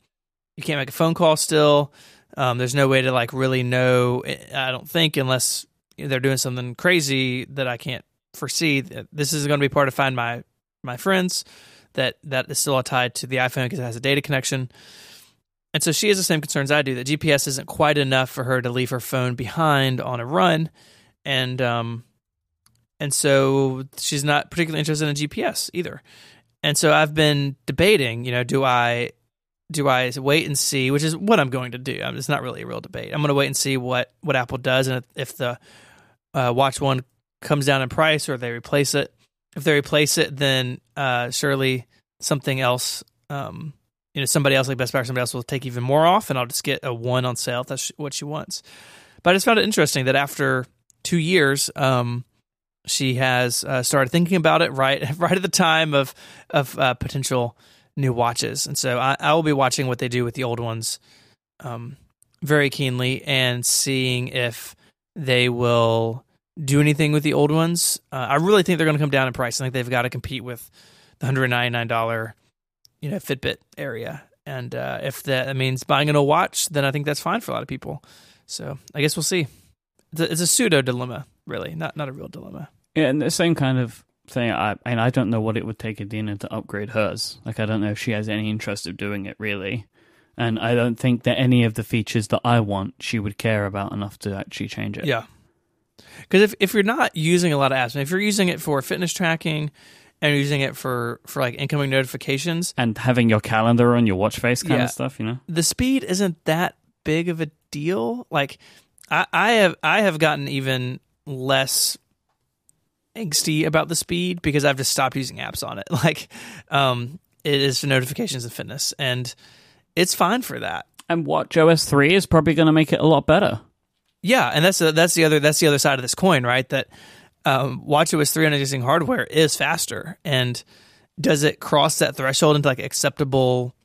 Speaker 3: you can't make a phone call still. Um, there's no way to like really know. I don't think unless they're doing something crazy that I can't foresee. This is going to be part of Find My My Friends. That that is still tied to the iPhone because it has a data connection. And so she has the same concerns I do that GPS isn't quite enough for her to leave her phone behind on a run, and um, and so she's not particularly interested in GPS either. And so I've been debating, you know, do I do I wait and see, which is what I'm going to do. It's not really a real debate. I'm going to wait and see what what Apple does, and if, the uh, Watch One comes down in price or they replace it. If they replace it, then uh, surely something else, um, you know, somebody else like Best Buy or somebody else will take even more off, and I'll just get a one on sale if that's what she wants. But I just found it interesting that after two years, um, she has uh, started thinking about it right right at the time of of uh, potential new watches, and so I, I will be watching what they do with the old ones um, very keenly and seeing if they will do anything with the old ones. Uh, I really think they're going to come down in price. I think they've got to compete with the hundred ninety nine dollar, you know, Fitbit area. And uh, if that means buying an old watch, then I think that's fine for a lot of people. So I guess we'll see. It's a, it's a pseudo dilemma, really, not not a real dilemma.
Speaker 1: Yeah, and the same kind of thing. I and I don't know what it would take Adina to upgrade hers. Like I don't know if she has any interest of doing it really, and I don't think that any of the features that I want she would care about enough to actually change it.
Speaker 3: Yeah, because if if you're not using a lot of apps, if you're using it for fitness tracking and using it for for like incoming notifications,
Speaker 1: and having your calendar on your watch face kind
Speaker 3: Yeah.
Speaker 1: of stuff, you know.
Speaker 3: the speed isn't that big of a deal. Like I, I have I have gotten even less angsty about the speed because I've just stopped using apps on it. Like um it is for notifications and fitness and it's fine for that.
Speaker 1: And Watch OS three is probably going to make it a lot better.
Speaker 3: Yeah, and that's the that's the other that's the other side of this coin, right? That um, WatchOS three on existing hardware is faster, and does it cross that threshold into like acceptable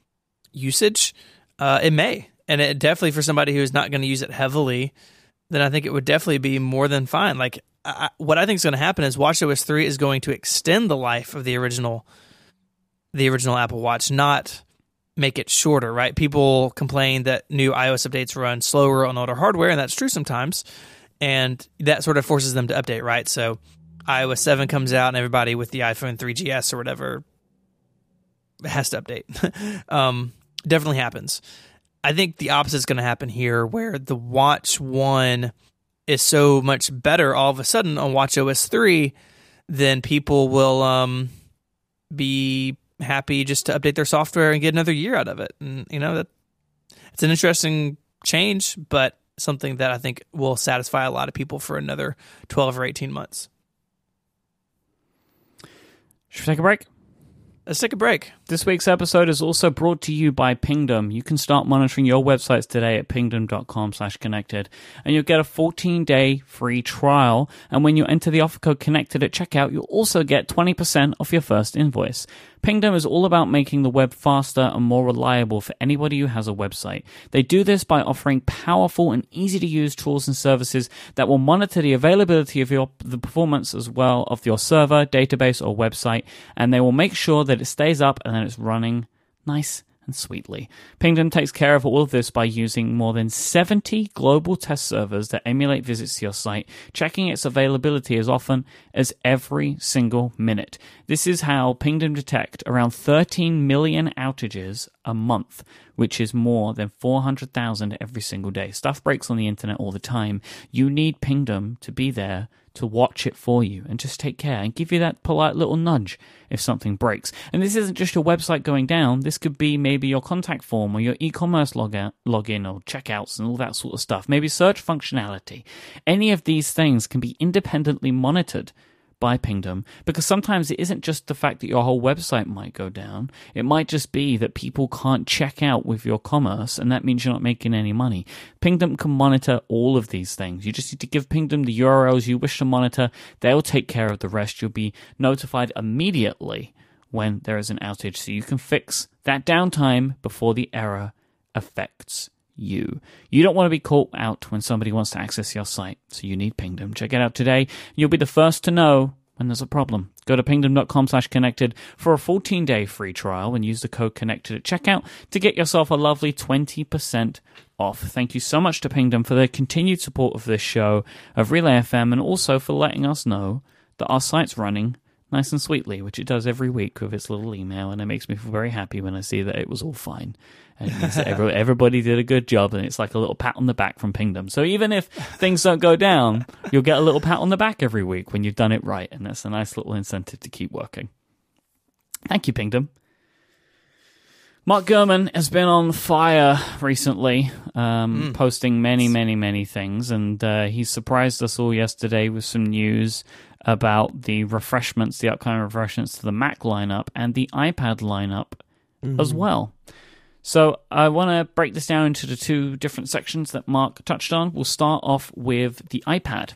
Speaker 3: usage? Uh, it may, and it definitely for somebody who is not going to use it heavily, then I think it would definitely be more than fine. Like I, what I think is going to happen is WatchOS three is going to extend the life of the original, the original Apple Watch, not make it shorter, right? People complain that new iOS updates run slower on older hardware, and that's true sometimes. And that sort of forces them to update, right? So iOS 7 comes out, and everybody with the iPhone 3GS or whatever has to update. um, definitely happens. I think the opposite is going to happen here, where the Watch 1 is so much better all of a sudden on Watch OS 3, then people will um, be happy just to update their software and get another year out of it. And you know that it's an interesting change, but something that I think will satisfy a lot of people for another 12 or 18 months.
Speaker 1: Should we take a break?
Speaker 3: Let's take a break.
Speaker 1: This week's episode is also brought to you by Pingdom. You can start monitoring your websites today at pingdom.com slash connected and you'll get a 14 day free trial. And when you enter the offer code connected at checkout, you'll also get 20% off your first invoice. Pingdom is all about making the web faster and more reliable for anybody who has a website. They do this by offering powerful and easy to use tools and services that will monitor the availability of your the performance as well of your server, database, or website, and they will make sure that it stays up and that it's running nice and sweetly. Pingdom takes care of all of this by using more than 70 global test servers that emulate visits to your site, checking its availability as often as every single minute. This is how Pingdom detect around 13 million outages a month, which is more than 400,000 every single day. Stuff breaks on the internet all the time. You need Pingdom to be there to watch it for you and just take care and give you that polite little nudge if something breaks. And this isn't just your website going down, this could be maybe your contact form or your e commerce login, or checkouts and all that sort of stuff. Maybe search functionality. Any of these things can be independently monitored by Pingdom because sometimes it isn't just the fact that your whole website might go down. It might just be that people can't check out with your commerce and that means you're not making any money. Pingdom can monitor all of these things. You just need to give Pingdom the URLs you wish to monitor. They'll take care of the rest. You'll be notified immediately when there is an outage so you can fix that downtime before the error affects you. You don't want to be caught out when somebody wants to access your site, so you need Pingdom. Check it out today. You'll be the first to know when there's a problem. Go to pingdom.com slash connected for a 14 day free trial and use the code connected at checkout to get yourself a lovely 20% off. Thank you so much to Pingdom for their continued support of this show of Relay FM and also for letting us know that our site's running nice and sweetly, which it does every week with its little email, and it makes me feel very happy when I see that it was all fine. And every, everybody did a good job, and it's like a little pat on the back from Pingdom. So even if things don't go down, you'll get a little pat on the back every week when you've done it right, and that's a nice little incentive to keep working. Thank you, Pingdom. Mark Gurman has been on fire recently, um, posting many, many, many things, and uh, he surprised us all yesterday with some news about the refreshments, the upcoming refreshments to the Mac lineup and the iPad lineup as well. So I want to break this down into the two different sections that Mark touched on. We'll start off with the iPad.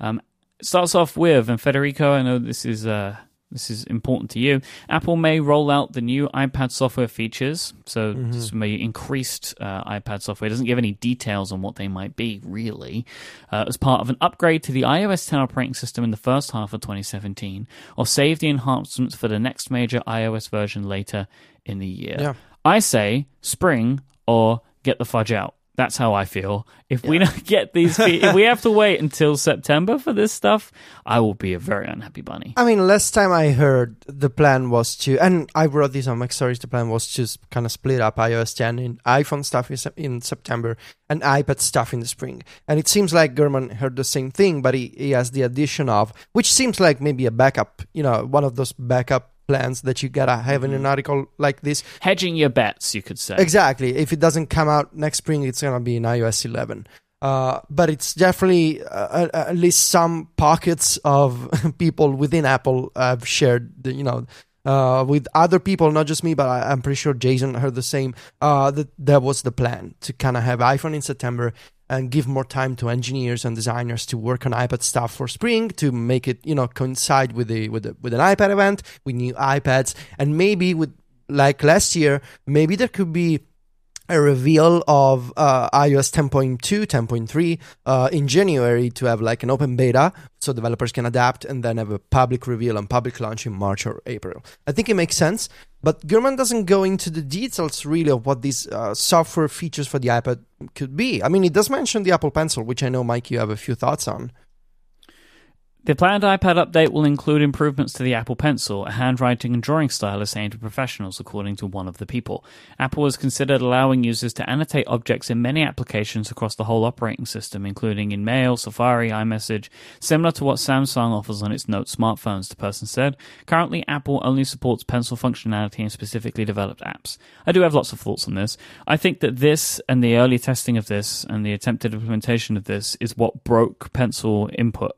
Speaker 1: Um, It starts off with, and Federico, I know this is uh, this is important to you. Apple may roll out the new iPad software features. So
Speaker 2: Mm-hmm.
Speaker 1: this may increased uh, iPad software. It doesn't give any details on what they might be, really, uh, as part of an upgrade to the iOS 10 operating system in the first half of 2017, or save the enhancements for the next major iOS version later in the year.
Speaker 2: Yeah.
Speaker 1: I say spring or get the fudge out. That's how I feel. If we don't get these, if we have to wait until September for this stuff, I will be a very unhappy bunny.
Speaker 2: I mean, last time I heard the plan was to, and I wrote this on MacStories. The plan was to kind of split up iOS 10 in iPhone stuff in, September and iPad stuff in the spring. And it seems like Gurman heard the same thing, but he, he has the addition of, which seems like maybe a backup, you know, one of those backup plans that you gotta have in an article like this.
Speaker 1: Hedging your bets, you could say.
Speaker 2: Exactly. If it doesn't come out next spring, it's gonna be in iOS 11. Uh, but it's definitely uh, at least some pockets of people within Apple have shared, the, you know, uh, with other people, not just me, but I, I'm pretty sure Jason heard the same. Uh, that that was the plan to kind of have iPhone in September and give more time to engineers and designers to work on iPad stuff for spring to make it, you know, coincide with the with the, with an iPad event, with new iPads, and maybe with like last year, maybe there could be a reveal of uh, iOS 10.2, 10.3 uh, in January to have like an open beta so developers can adapt and then have a public reveal and public launch in March or April. I think it makes sense, but Gurman doesn't go into the details really of what these uh, software features for the iPad could be. I mean, it does mention the Apple Pencil, which I know, Mike, you have a few thoughts on.
Speaker 1: The planned iPad update will include improvements to the Apple Pencil, a handwriting and drawing stylus aimed at professionals, according to one of the people. Apple has considered allowing users to annotate objects in many applications across the whole operating system, including in Mail, Safari, iMessage, similar to what Samsung offers on its Note smartphones, the person said. Currently, Apple only supports pencil functionality in specifically developed apps. I do have lots of thoughts on this. I think that this and the early testing of this and the attempted implementation of this is what broke pencil input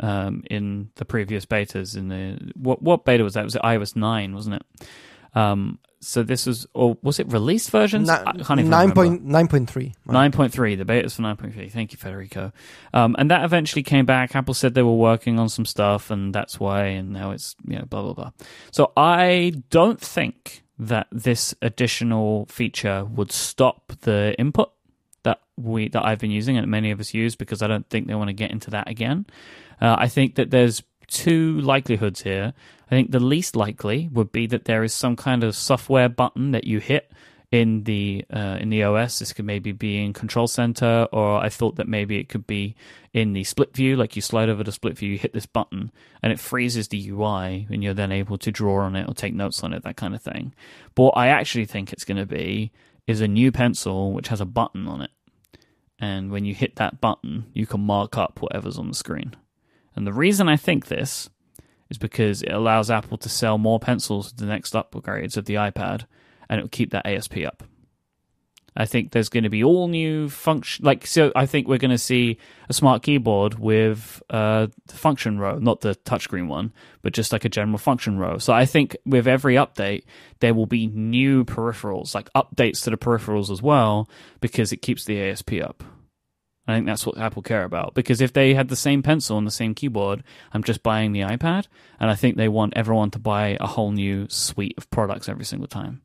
Speaker 1: um, in the previous betas. In the what what beta was that? It Was it iOS nine, wasn't it? Um, so this was, or was it released versions? I can't even
Speaker 2: Nine
Speaker 1: remember.
Speaker 2: point nine point three.
Speaker 1: 9.3, the beta's for 9.3. Thank you, Federico. Um, and that eventually came back. Apple said they were working on some stuff, and that's why, and now it's, you know, blah, blah, blah. So I don't think that this additional feature would stop the input that we that I've been using and many of us use because I don't think they want to get into that again. Uh, I think that there's two likelihoods here. I think the least likely would be that there is some kind of software button that you hit in the uh, in the OS. This could maybe be in Control Center, or I thought that maybe it could be in the split view. Like you slide over to split view, you hit this button, and it freezes the UI, and you're then able to draw on it or take notes on it, that kind of thing. But what I actually think it's going to be is a new pencil which has a button on it, and when you hit that button, you can mark up whatever's on the screen. And the reason I think this is because it allows Apple to sell more pencils to the next upgrades of the iPad, and it will keep that ASP up. I think there's going to be all new function. Like, so I think we're going to see a smart keyboard with uh, the function row, not the touchscreen one, but just like a general function row. So I think with every update, there will be new peripherals, like updates to the peripherals as well, because it keeps the ASP up. I think that's what Apple care about because if they had the same pencil and the same keyboard, I'm just buying the iPad, and I think they want everyone to buy a whole new suite of products every single time.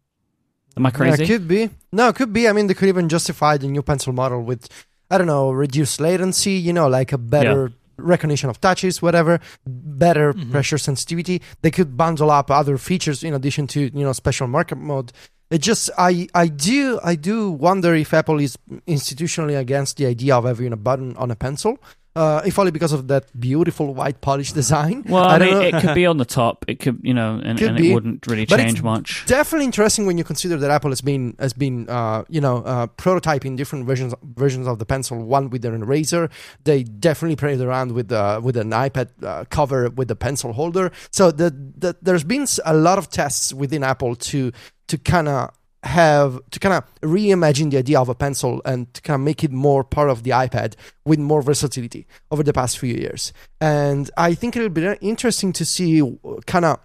Speaker 1: Am I crazy?
Speaker 2: Yeah, could be. No, it could be. I mean, they could even justify the new pencil model with, I don't know, reduced latency, you know, like a better recognition of touches, whatever, better
Speaker 3: Mhm.
Speaker 2: pressure sensitivity. They could bundle up other features in addition to, you know, special market mode. It just, I, I do, I do wonder if Apple is institutionally against the idea of having a button on a pencil. Uh, if only because of that beautiful white polished design.
Speaker 1: well, I,
Speaker 2: don't
Speaker 1: mean, it could be on the top. It could, you know, and, and it wouldn't really
Speaker 2: But
Speaker 1: change much.
Speaker 2: definitely interesting when you consider that Apple has been has been uh, you know uh, prototyping different versions versions of the pencil. One with an eraser. They definitely played around with uh, with an iPad uh, cover with the pencil holder. So the, the there's been a lot of tests within Apple to to kind of have to kind of reimagine the idea of a pencil and to kind of make it more part of the iPad with more versatility over the past few years. And I think it'll be interesting to see uh, kind of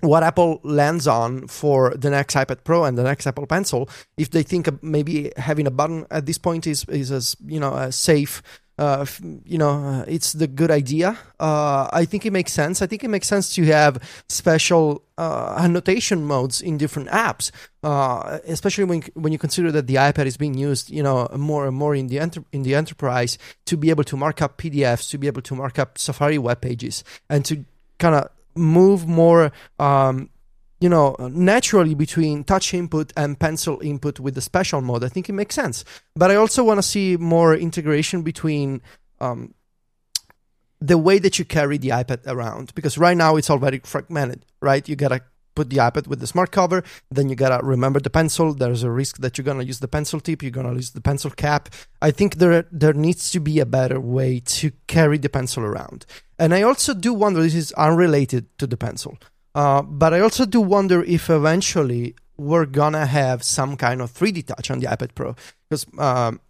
Speaker 2: what Apple lands on for the next iPad Pro and the next Apple Pencil, if they think maybe having a button at this point is is as you know a safe uh, you know, uh, it's the good idea. Uh, I think it makes sense. I think it makes sense to have special uh, annotation modes in different apps, uh, especially when when you consider that the iPad is being used, you know, more and more in the enter- in the enterprise to be able to mark up PDFs, to be able to mark up Safari web pages, and to kind of move more um, you know, naturally between touch input and pencil input with the special mode. I think it makes sense. But I also want to see more integration between um, the way that you carry the iPad around because right now it's very fragmented, right? You gotta put the iPad with the smart cover, then you gotta remember the pencil. There's a risk that you're gonna use the pencil tip, you're gonna use the pencil cap. I think there there needs to be a better way to carry the pencil around. And I also do wonder this is unrelated to the pencil. Uh, but I also do wonder if eventually we're gonna have some kind of 3D touch on the iPad Pro because um,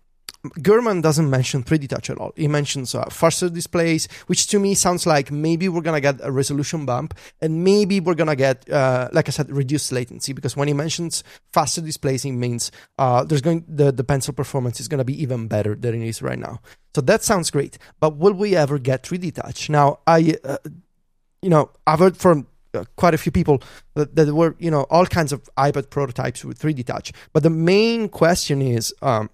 Speaker 2: Gurman doesn't mention 3D touch at all. He mentions uh, faster displays, which to me sounds like maybe we're gonna get a resolution bump and maybe we're gonna get, uh, like I said, reduced latency because when he mentions faster displays, it means uh, there's going the the pencil performance is gonna be even better than it is right now. So that sounds great. But will we ever get 3D touch? Now I. Uh, you know, I've heard from uh, quite a few people that, that were you know all kinds of iPad prototypes with 3D Touch. But the main question is, um,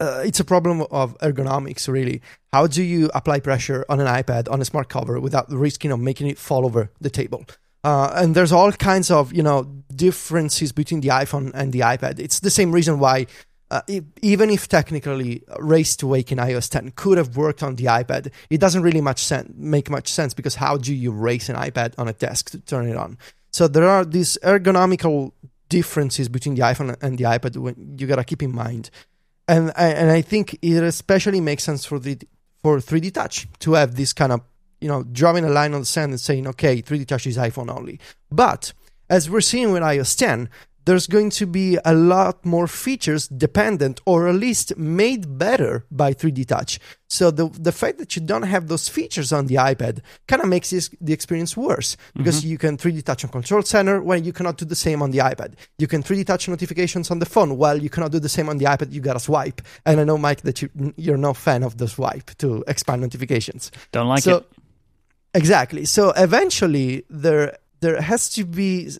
Speaker 2: uh, it's a problem of ergonomics really. How do you apply pressure on an iPad on a smart cover without risking of making it fall over the table? Uh, and there's all kinds of you know differences between the iPhone and the iPad. It's the same reason why uh, it, even if technically Raise to Wake in iOS 10 could have worked on the iPad, it doesn't really much sense, make much sense because how do you race an iPad on a desk to turn it on? So there are these ergonomical differences between the iPhone and the iPad when you gotta keep in mind, and and I think it especially makes sense for the for 3D Touch to have this kind of you know drawing a line on the sand and saying okay 3D Touch is iPhone only, but as we're seeing with iOS 10, there's going to be a lot more features dependent or at least made better by 3D Touch. So the the fact that you don't have those features on the iPad kind of makes this, the experience worse because mm-hmm. you can 3D Touch on Control Center when you cannot do the same on the iPad. You can 3D Touch notifications on the phone while you cannot do the same on the iPad. You gotta swipe. And I know Mike that you you're no fan of the swipe to expand notifications.
Speaker 1: Don't like
Speaker 2: so,
Speaker 1: it.
Speaker 2: Exactly. So eventually there there has to be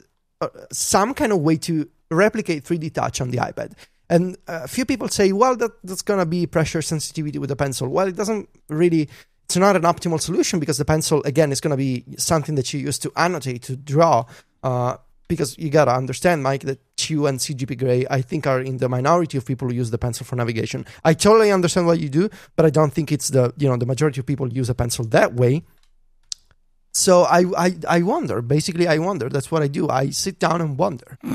Speaker 2: some kind of way to replicate 3D touch on the iPad. And a few people say, well, that, that's going to be pressure sensitivity with the pencil. Well, it doesn't really, it's not an optimal solution because the pencil, again, is going to be something that you use to annotate, to draw. Uh, because you got to understand, Mike, that Chew and CGP Grey, I think, are in the minority of people who use the pencil for navigation. I totally understand what you do, but I don't think it's the, you know, the majority of people use a pencil that way. So I, I, I wonder. Basically, I wonder. That's what I do. I sit down and wonder.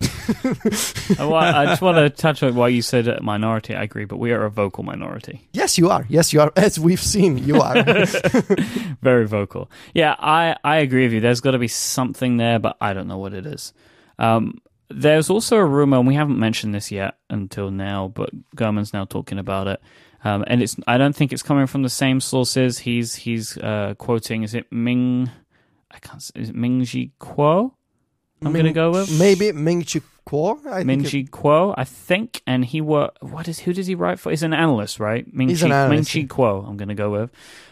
Speaker 1: I just want to touch on why you said minority. I agree, but we are a vocal minority.
Speaker 2: Yes, you are. Yes, you are. As we've seen, you are.
Speaker 1: Very vocal. Yeah, I, I agree with you. There's got to be something there, but I don't know what it is. Um, there's also a rumor, and we haven't mentioned this yet until now, but Gurman's now talking about it. Um, and it's I don't think it's coming from the same sources. He's he's uh, quoting is it Ming I can't is it Ming Chi Kuo? I'm Ming, gonna go with
Speaker 2: maybe Ming Chi Kuo.
Speaker 1: I Ming Chi Kuo, I think, and he were what is who does he write for? He's an analyst, right? Ming
Speaker 2: He's
Speaker 1: Chi. Ming Chi Kuo. I'm gonna go with.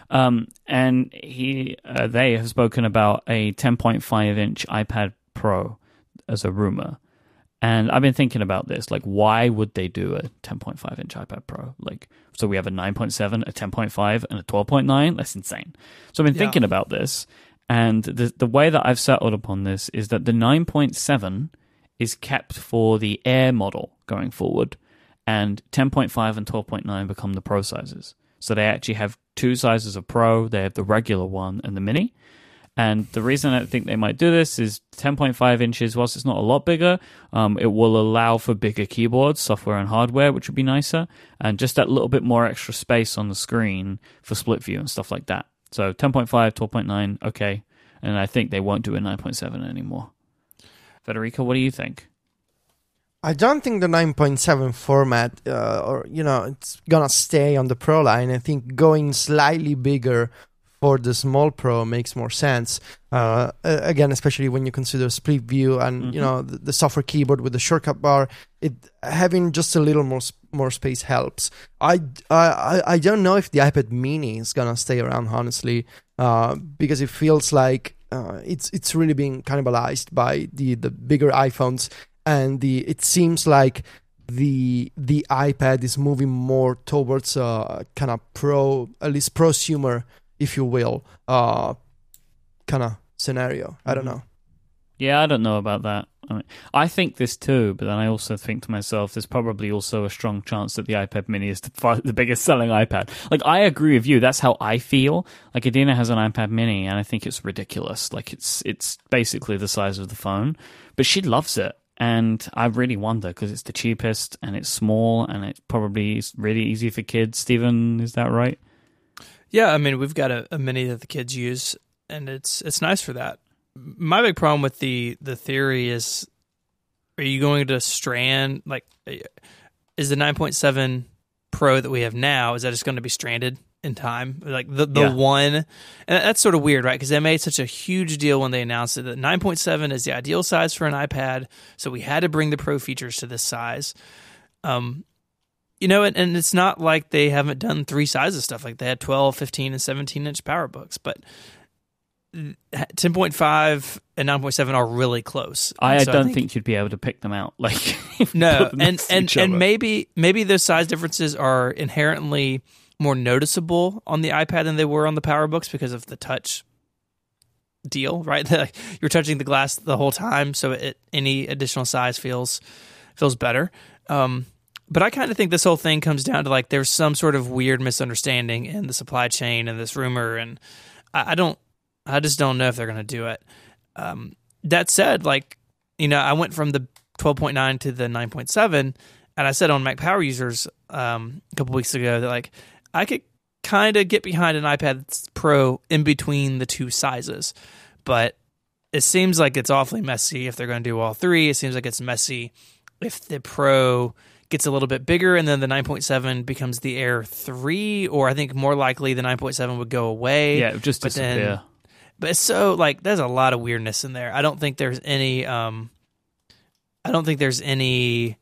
Speaker 1: Um, and he uh, they have spoken about a 10.5 inch iPad Pro as a rumor. And I've been thinking about this. Like, why would they do a 10.5 inch iPad Pro? Like, so we have a 9.7, a 10.5, and a 12.9. That's insane. So I've been yeah. thinking about this. And the, the way that I've settled upon this is that the 9.7 is kept for the Air model going forward. And 10.5 and 12.9 become the Pro sizes. So they actually have two sizes of Pro. They have the regular one and the Mini. And the reason I think they might do this is 10.5 inches, whilst it's not a lot bigger, um, it will allow for bigger keyboards, software and hardware, which would be nicer, and just that little bit more extra space on the screen for split view and stuff like that. So 10.5, 12.9, okay. And I think they won't do a 9.7 anymore. Federico, what do you think?
Speaker 2: I don't think the 9.7 format, uh, or you know, it's gonna stay on the Pro line. I think going slightly bigger for the small Pro makes more sense. Uh, again, especially when you consider split view and you
Speaker 1: Mhm.
Speaker 2: know the, the software keyboard with the shortcut bar, it having just a little more more space helps. I, I I- I don't know if the iPad Mini is gonna stay around honestly, uh, because it feels like uh, it's it's really being cannibalized by the the bigger iPhones, and the it seems like the the iPad is moving more towards a kind of pro, at least prosumer, if you will, uh, kind of scenario. I don't
Speaker 1: Mhm.
Speaker 2: know.
Speaker 1: Yeah, I don't know about that. I mean, I think this too, but then I also think to myself, there's probably also a strong chance that the iPad Mini is the, fi- the biggest selling iPad. Like, I agree with you. That's how I feel. Like, Adina has an iPad Mini, and I think it's ridiculous. Like, it's it's basically the size of the phone, but she loves it, and I really wonder because it's the cheapest and it's small and it's probably really easy for kids. Stephen, is that right?
Speaker 3: Yeah, I mean, we've got a, a mini that the kids use, and it's it's nice for that. My big problem with the the theory is, are you going to strand like, is the nine point seven Pro that we have now is that just going to be stranded in time? Like the the
Speaker 1: Yeah.
Speaker 3: one, and that's sort of weird, right? Because they made such a huge deal when they announced it that nine point seven is the ideal size for an iPad, so we had to bring the Pro features to this size. Um, you know, and, and it's not like they haven't done three sizes of stuff. Like they had 12, 15, and 17 inch PowerBooks, but 10.5 and 9.7 are really close.
Speaker 1: I,
Speaker 3: so
Speaker 1: don't think, you'd be able to pick them out. Like,
Speaker 3: no, and and and maybe maybe those size differences are inherently more noticeable on the iPad than they were on the PowerBooks because of the touch deal, right? You're touching the glass the whole time, so it any additional size feels feels better. Um, but I kind of think this whole thing comes down to like there's some sort of weird misunderstanding in the supply chain and this rumor, and I, I don't, I just don't know if they're going to do it. Um, that said, like you know, I went from the 12.9 to the 9.7, and I said on Mac Power Users um, a couple weeks ago that like I could kind of get behind an iPad Pro in between the two sizes, but it seems like it's awfully messy if they're going to do all three. It seems like it's messy if the Pro gets a little bit bigger and then the 9.7 becomes the Air 3, or I think more likely the 9.7 would go away.
Speaker 1: yeah, just
Speaker 3: but then-
Speaker 1: disappear.
Speaker 3: But it's so like there's a lot of weirdness in there. I don't think there's any um I don't think there's any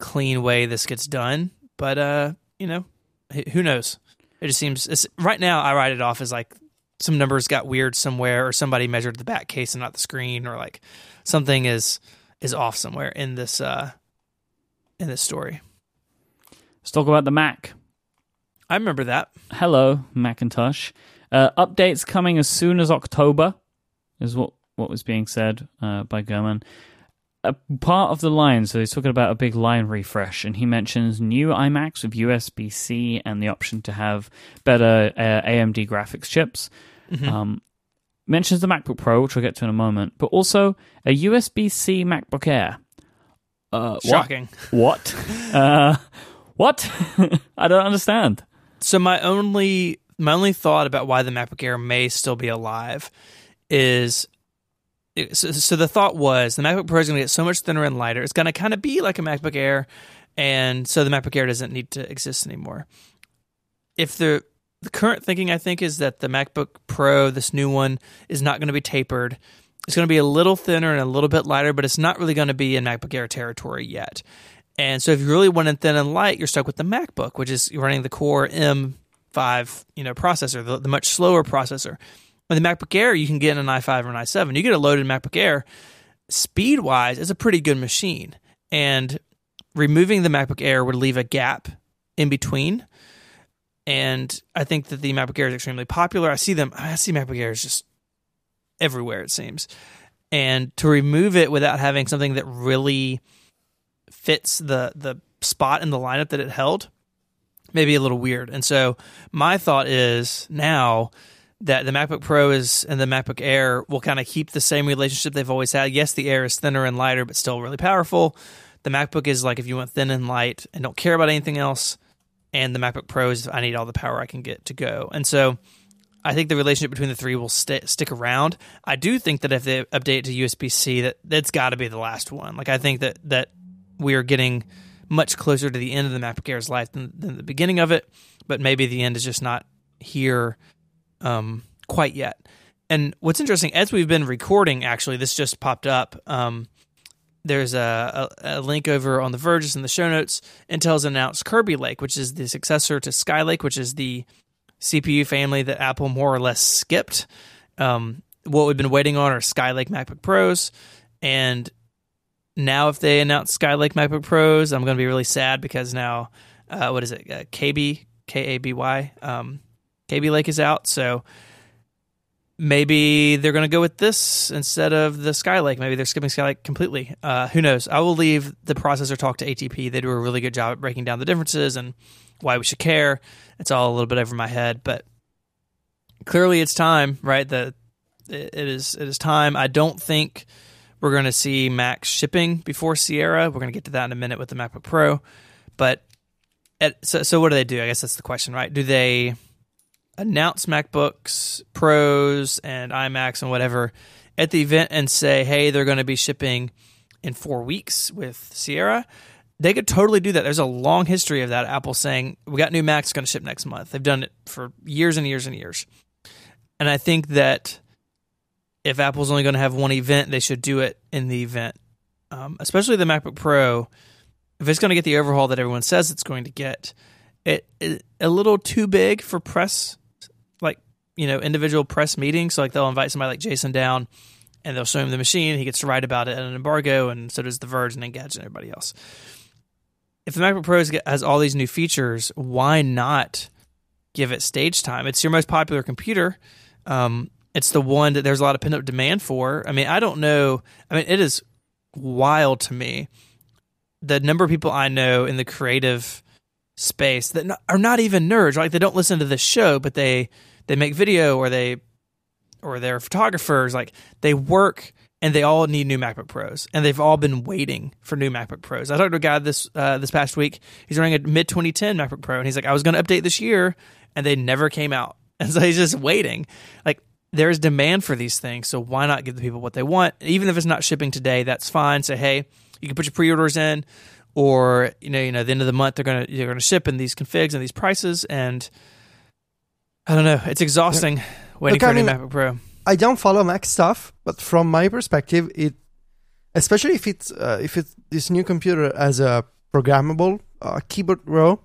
Speaker 3: clean way this gets done, but uh, you know, who knows? It just seems it's right now I write it off as like some numbers got weird somewhere or somebody measured the back case and not the screen or like something is is off somewhere in this uh in this story.
Speaker 1: Let's talk about the Mac.
Speaker 3: I remember that.
Speaker 1: Hello, Macintosh. Uh, updates coming as soon as October, is what, what was being said uh, by Gurman. A part of the line, so he's talking about a big line refresh, and he mentions new iMacs with USB C and the option to have better uh, AMD graphics chips. Um, mentions the MacBook Pro, which we'll get to in a moment, but also a USB C MacBook Air. Uh, what?
Speaker 3: Shocking.
Speaker 1: What? uh, what? I don't understand.
Speaker 3: So my only my only thought about why the MacBook Air may still be alive is so, so the thought was the MacBook Pro is going to get so much thinner and lighter. It's going to kind of be like a MacBook Air, and so the MacBook Air doesn't need to exist anymore. If the the current thinking, I think, is that the MacBook Pro, this new one, is not going to be tapered. It's going to be a little thinner and a little bit lighter, but it's not really going to be in MacBook Air territory yet. And so, if you really want it thin and light, you're stuck with the MacBook, which is running the Core M5, you know, processor, the, the much slower processor. With the MacBook Air, you can get an i5 or an i7. You get a loaded MacBook Air, speed wise, it's a pretty good machine. And removing the MacBook Air would leave a gap in between. And I think that the MacBook Air is extremely popular. I see them, I see MacBook Airs just everywhere, it seems. And to remove it without having something that really fits the the spot in the lineup that it held, maybe a little weird. And so my thought is now that the MacBook Pro is and the MacBook Air will kind of keep the same relationship they've always had. Yes, the Air is thinner and lighter, but still really powerful. The MacBook is like if you want thin and light and don't care about anything else, and the MacBook Pro is I need all the power I can get to go. And so I think the relationship between the three will st- stick around. I do think that if they update to USB C, that that's got to be the last one. Like I think that that we are getting much closer to the end of the Air's life than, than the beginning of it, but maybe the end is just not here um, quite yet. And what's interesting, as we've been recording, actually, this just popped up. Um, there's a, a, a, link over on the Verges in the show notes. Intel's announced Kirby Lake, which is the successor to Skylake, which is the CPU family that Apple more or less skipped. Um, what we've been waiting on are Skylake MacBook Pros, and now if they announce Skylake MacBook Pros, I'm going to be really sad because now, uh, what is it, uh, KB K A B Y, um, Kaby Lake is out, so maybe they're going to go with this instead of the Skylake. Maybe they're skipping Skylake completely. Uh, who knows? I will leave the processor talk to ATP. They do a really good job at breaking down the differences and why we should care. It's all a little bit over my head, but clearly it's time, right? The it is it is time. I don't think we're going to see Macs shipping before Sierra. We're going to get to that in a minute with the MacBook Pro, but at, so so what do they do? I guess that's the question, right? Do they announce MacBooks Pros and iMacs and whatever at the event and say, hey, they're going to be shipping in four weeks with Sierra, they could totally do that. There's a long history of that. Apple saying, we got new Macs going to ship next month. They've done it for years and years and years. And I think that if Apple's only going to have one event, they should do it in the event, um, especially the MacBook Pro. If it's going to get the overhaul that everyone says it's going to get, it, it a little too big for press like you know individual press meetings. So like they'll invite somebody like Jason down, and they'll show him the machine. He gets to write about it at an embargo, and so does The Verge and Engadget and everybody else. If the MacBook Pro has all these new features, why not give it stage time? It's your most popular computer. Um, it's the one that there's a lot of pent up demand for. I mean, I don't know. I mean, it is wild to me the number of people I know in the creative space that are not even nerds. Like they don't listen to this show, but they they make video or they or they're photographers like they work and they all need new MacBook Pros, and they've all been waiting for new MacBook Pros. I talked to a guy this uh, this past week. He's running a mid 2010 MacBook Pro, and he's like, "I was going to update this year, and they never came out." And so he's just waiting. Like there's demand for these things, so why not give the people what they want? Even if it's not shipping today, that's fine. Say, hey, you can put your pre-orders in, or you know, you know, the end of the month they're gonna they're gonna ship in these configs and these prices, and I don't know. It's exhausting waiting Look, for I mean, a new MacBook Pro.
Speaker 2: I don't follow Mac stuff, but from my perspective, it, especially if it's uh, if it's this new computer as a programmable uh, keyboard row,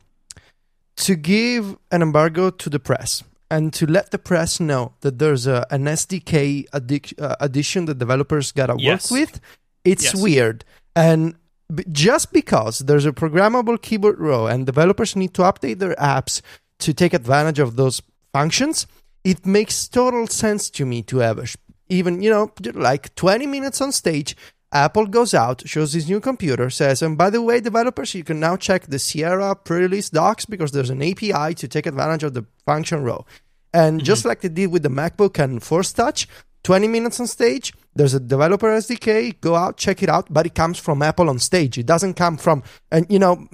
Speaker 2: to give an embargo to the press and to let the press know that there's a, an SDK addic- uh, addition that developers gotta yes. work with, it's yes. weird. And b- just because there's a programmable keyboard row and developers need to update their apps to take advantage of those functions, it makes total sense to me to have even, you know, like 20 minutes on stage. Apple goes out, shows his new computer, says, and by the way, developers, you can now check the Sierra pre release docs because there's an API to take advantage of the function row. And mm-hmm. just like they did with the MacBook and Force Touch, 20 minutes on stage, there's a developer SDK, go out, check it out, but it comes from Apple on stage. It doesn't come from, and you know,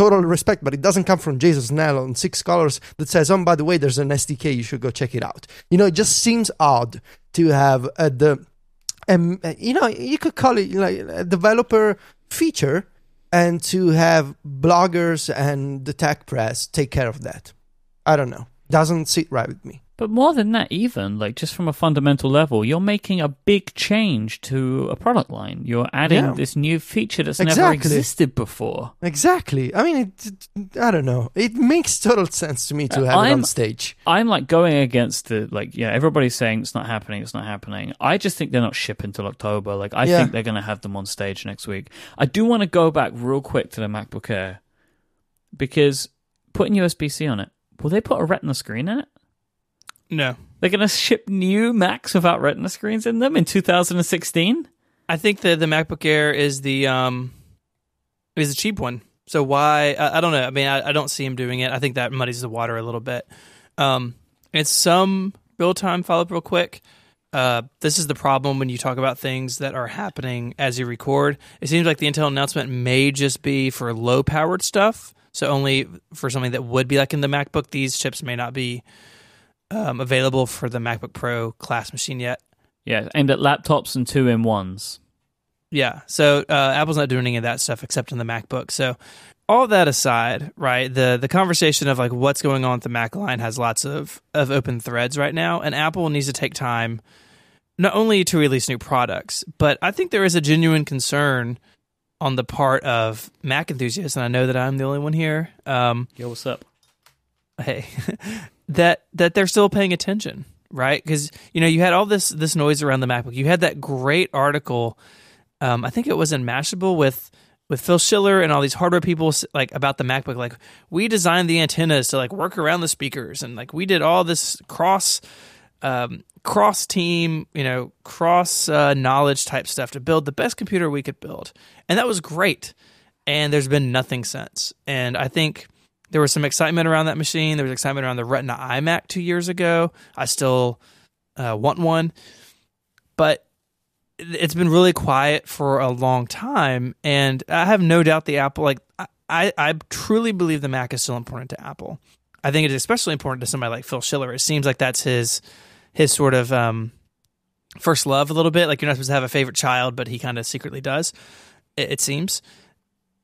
Speaker 2: total respect, but it doesn't come from Jason Snell on Six Colors that says, "Oh, by the way, there's an SDK. You should go check it out." You know, it just seems odd to have uh, the, um, you know, you could call it like a developer feature, and to have bloggers and the tech press take care of that. I don't know. Doesn't sit right with me.
Speaker 1: But more than that, even like just from a fundamental level, you're making a big change to a product line. You're adding yeah. this new feature that's exactly. never existed before.
Speaker 2: Exactly. I mean, it, I don't know. It makes total sense to me to have I'm, it on stage.
Speaker 1: I'm like going against the like, yeah, everybody's saying it's not happening. It's not happening. I just think they're not shipping till October. Like, I yeah. think they're going to have them on stage next week. I do want to go back real quick to the MacBook Air because putting USB C on it. Will they put a Retina screen in it?
Speaker 3: No.
Speaker 1: They're going to ship new Macs without Retina screens in them in 2016.
Speaker 3: I think that the MacBook Air is the um is the cheap one. So why? I, I don't know. I mean, I, I, don't see him doing it. I think that muddies the water a little bit. Um, it's some real time follow up real quick. Uh, this is the problem when you talk about things that are happening as you record. It seems like the Intel announcement may just be for low powered stuff. So only for something that would be like in the MacBook, these chips may not be um, available for the MacBook Pro class machine yet.
Speaker 1: Yeah, aimed at laptops and two in ones.
Speaker 3: Yeah, so uh, Apple's not doing any of that stuff except in the MacBook. So all that aside, right? The the conversation of like what's going on with the Mac line has lots of of open threads right now, and Apple needs to take time not only to release new products, but I think there is a genuine concern on the part of Mac enthusiasts, and I know that I'm the only one here. Um,
Speaker 1: Yo, what's up?
Speaker 3: hey, that that they're still paying attention, right? Because you know you had all this this noise around the MacBook. You had that great article, um, I think it was in Mashable with with Phil Schiller and all these hardware people like about the MacBook. Like we designed the antennas to like work around the speakers, and like we did all this cross. Um, cross team, you know, cross uh, knowledge type stuff to build the best computer we could build. And that was great. And there's been nothing since. And I think there was some excitement around that machine. There was excitement around the Retina iMac two years ago. I still uh, want one. But it's been really quiet for a long time. And I have no doubt the Apple, like, I, I truly believe the Mac is still important to Apple. I think it is especially important to somebody like Phil Schiller. It seems like that's his his sort of um, first love a little bit. Like you're not supposed to have a favorite child, but he kind of secretly does. It, it, seems.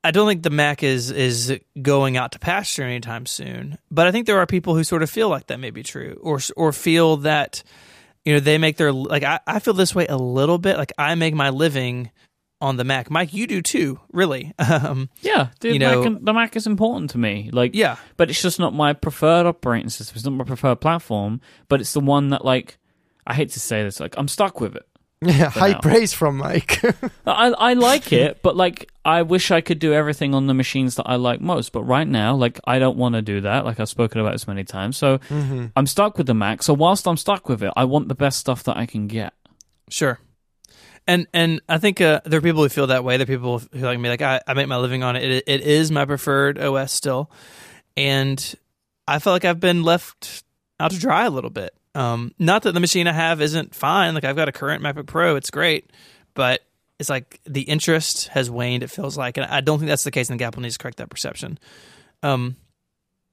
Speaker 3: I don't think the Mac is is going out to pasture anytime soon, but I think there are people who sort of feel like that may be true, or or feel that you know they make their like I, I feel this way a little bit. Like I make my living on the Mac. Mike, you do too, really. Um,
Speaker 1: yeah, dude, you know, Mac, the Mac is important to me. Like,
Speaker 3: yeah,
Speaker 1: but it's just not my preferred operating system. It's not my preferred platform, but it's the one that, like, I hate to say this, like, I'm stuck with it.
Speaker 2: Yeah, high now. praise from Mike.
Speaker 1: I I like it, but like, I wish I could do everything on the machines that I like most. But right now, like, I don't want to do that. Like I've spoken about this many times, so mm-hmm. I'm stuck with the Mac. So whilst I'm stuck with it, I want the best stuff that I can get.
Speaker 3: Sure. And and I think uh, there are people who feel that way. There are people who like me, like I, I make my living on it. it. It is my preferred OS still, and I feel like I've been left out to dry a little bit. Um, not that the machine I have isn't fine. Like I've got a current MacBook Pro, it's great, but it's like the interest has waned. It feels like, and I don't think that's the case. And Apple needs to correct that perception. Um,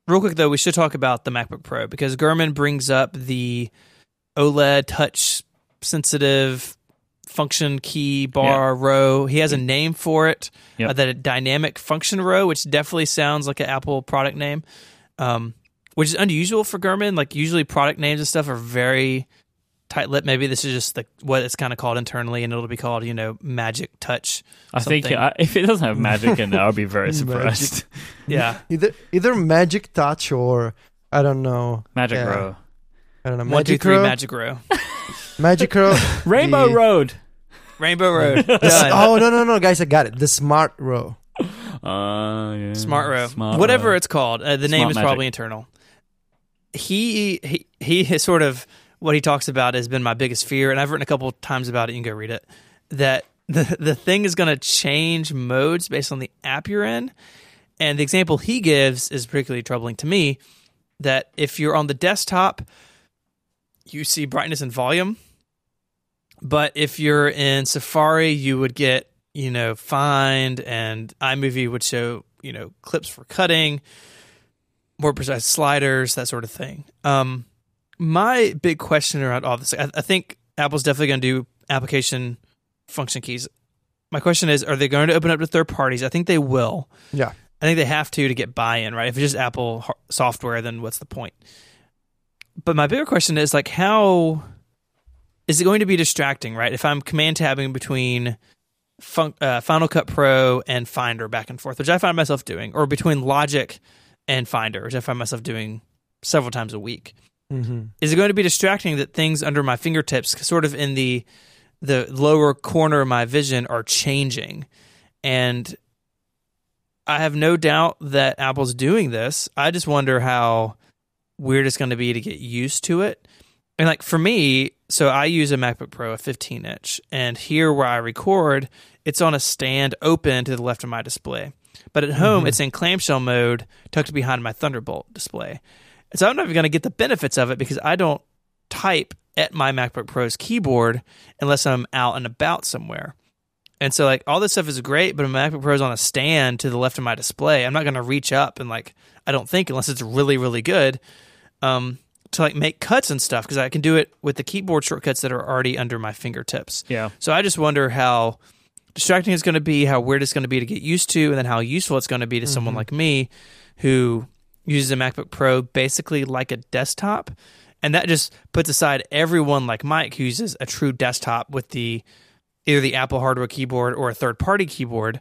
Speaker 3: real quick though, we should talk about the MacBook Pro because Gurman brings up the OLED touch sensitive function key bar yeah. row. He has a name for it, yep. uh, that dynamic function row, which definitely sounds like an Apple product name, um, which is unusual for Gurman. Like usually product names and stuff are very tight lipped. Maybe this is just the, what it's kind of called internally, and it'll be called you know Magic Touch.
Speaker 1: I think uh, if it doesn't have magic in it, I'll be very surprised.
Speaker 3: yeah,
Speaker 2: either either Magic Touch or I don't know
Speaker 1: Magic yeah. Row.
Speaker 2: I don't know.
Speaker 3: Magic One, two, three, Row? Magic Row.
Speaker 2: Magic Row.
Speaker 1: Rainbow the, Road.
Speaker 3: Rainbow Road.
Speaker 2: oh no no no guys, I got it. The Smart Row.
Speaker 1: Uh, yeah.
Speaker 3: Smart Row. Smart Whatever row. it's called. Uh, the Smart name is magic. probably internal. He he he has sort of what he talks about has been my biggest fear, and I've written a couple times about it. You can go read it. That the the thing is going to change modes based on the app you're in, and the example he gives is particularly troubling to me. That if you're on the desktop, you see brightness and volume but if you're in Safari, you would get, you know, Find and iMovie would show, you know, clips for cutting, more precise sliders, that sort of thing. Um, my big question around all this, I, I think Apple's definitely going to do application function keys. My question is, are they going to open up to third parties? I think they will.
Speaker 2: Yeah.
Speaker 3: I think they have to to get buy-in, right? If it's just Apple software, then what's the point? But my bigger question is like how is it going to be distracting, right? If I'm command tabbing between Fun- uh, Final Cut Pro and Finder back and forth, which I find myself doing, or between Logic and Finder, which I find myself doing several times a week. Mm-hmm. Is it going to be distracting that things under my fingertips, sort of in the the lower corner of my vision, are changing? And I have no doubt that Apple's doing this. I just wonder how weird it's going to be to get used to it. And like for me, so I use a MacBook Pro, a 15 inch, and here where I record, it's on a stand open to the left of my display. But at home, mm-hmm. it's in clamshell mode, tucked behind my Thunderbolt display. And so I'm not even going to get the benefits of it because I don't type at my MacBook Pro's keyboard unless I'm out and about somewhere. And so like all this stuff is great, but my MacBook Pro is on a stand to the left of my display. I'm not going to reach up and like I don't think unless it's really really good. Um, to like make cuts and stuff because I can do it with the keyboard shortcuts that are already under my fingertips.
Speaker 1: Yeah.
Speaker 3: So I just wonder how distracting it's going to be, how weird it's going to be to get used to, and then how useful it's going to be to someone
Speaker 2: Mhm.
Speaker 3: like me who uses a MacBook Pro basically like a desktop. And that just puts aside everyone like Mike who uses a true desktop with the either the Apple hardware keyboard or a third party keyboard.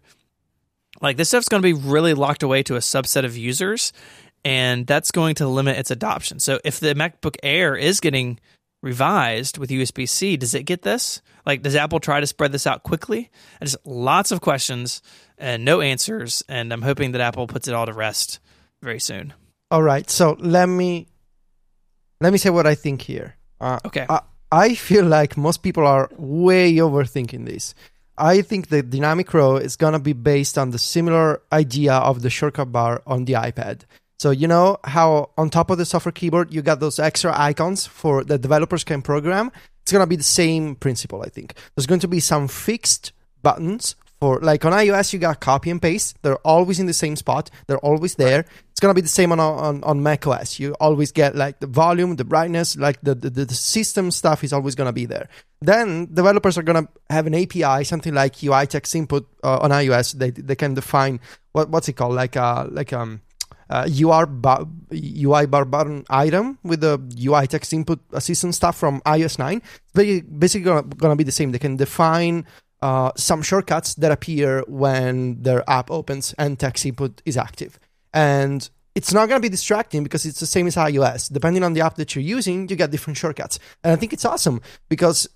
Speaker 3: Like this stuff's going to be really locked away to a subset of users, and that's going to limit its adoption. So if the MacBook Air is getting revised with USB C, does it get this? Like, does Apple try to spread this out quickly? And just lots of questions and no answers. And I'm hoping that Apple puts it all to rest very soon.
Speaker 2: All right, so let me let me say what I think here. Uh,
Speaker 3: Okay.
Speaker 2: I, I feel like most people are way overthinking this. I think the dynamic row is gonna be based on the similar idea of the shortcut bar on the iPad. So you know how on top of the software keyboard you got those extra icons for the developers can program. It's gonna be the same principle. I think there's going to be some fixed buttons for like on iOS you got copy and paste. They're always in the same spot. They're always there. It's gonna be the same on on on macOS. You always get like the volume, the brightness, like the the, the system stuff is always gonna be there. Then developers are gonna have an API, something like UI text input uh, on iOS. They they can define what what's it called, like uh like um. Uh, UR bar, UI bar button item with the UI text input assistant stuff from iOS 9. It's basically gonna, gonna be the same. They can define uh, some shortcuts that appear when their app opens and text input is active. And it's not going to be distracting because it's the same as iOS. Depending on the app that you're using, you get different shortcuts. And I think it's awesome because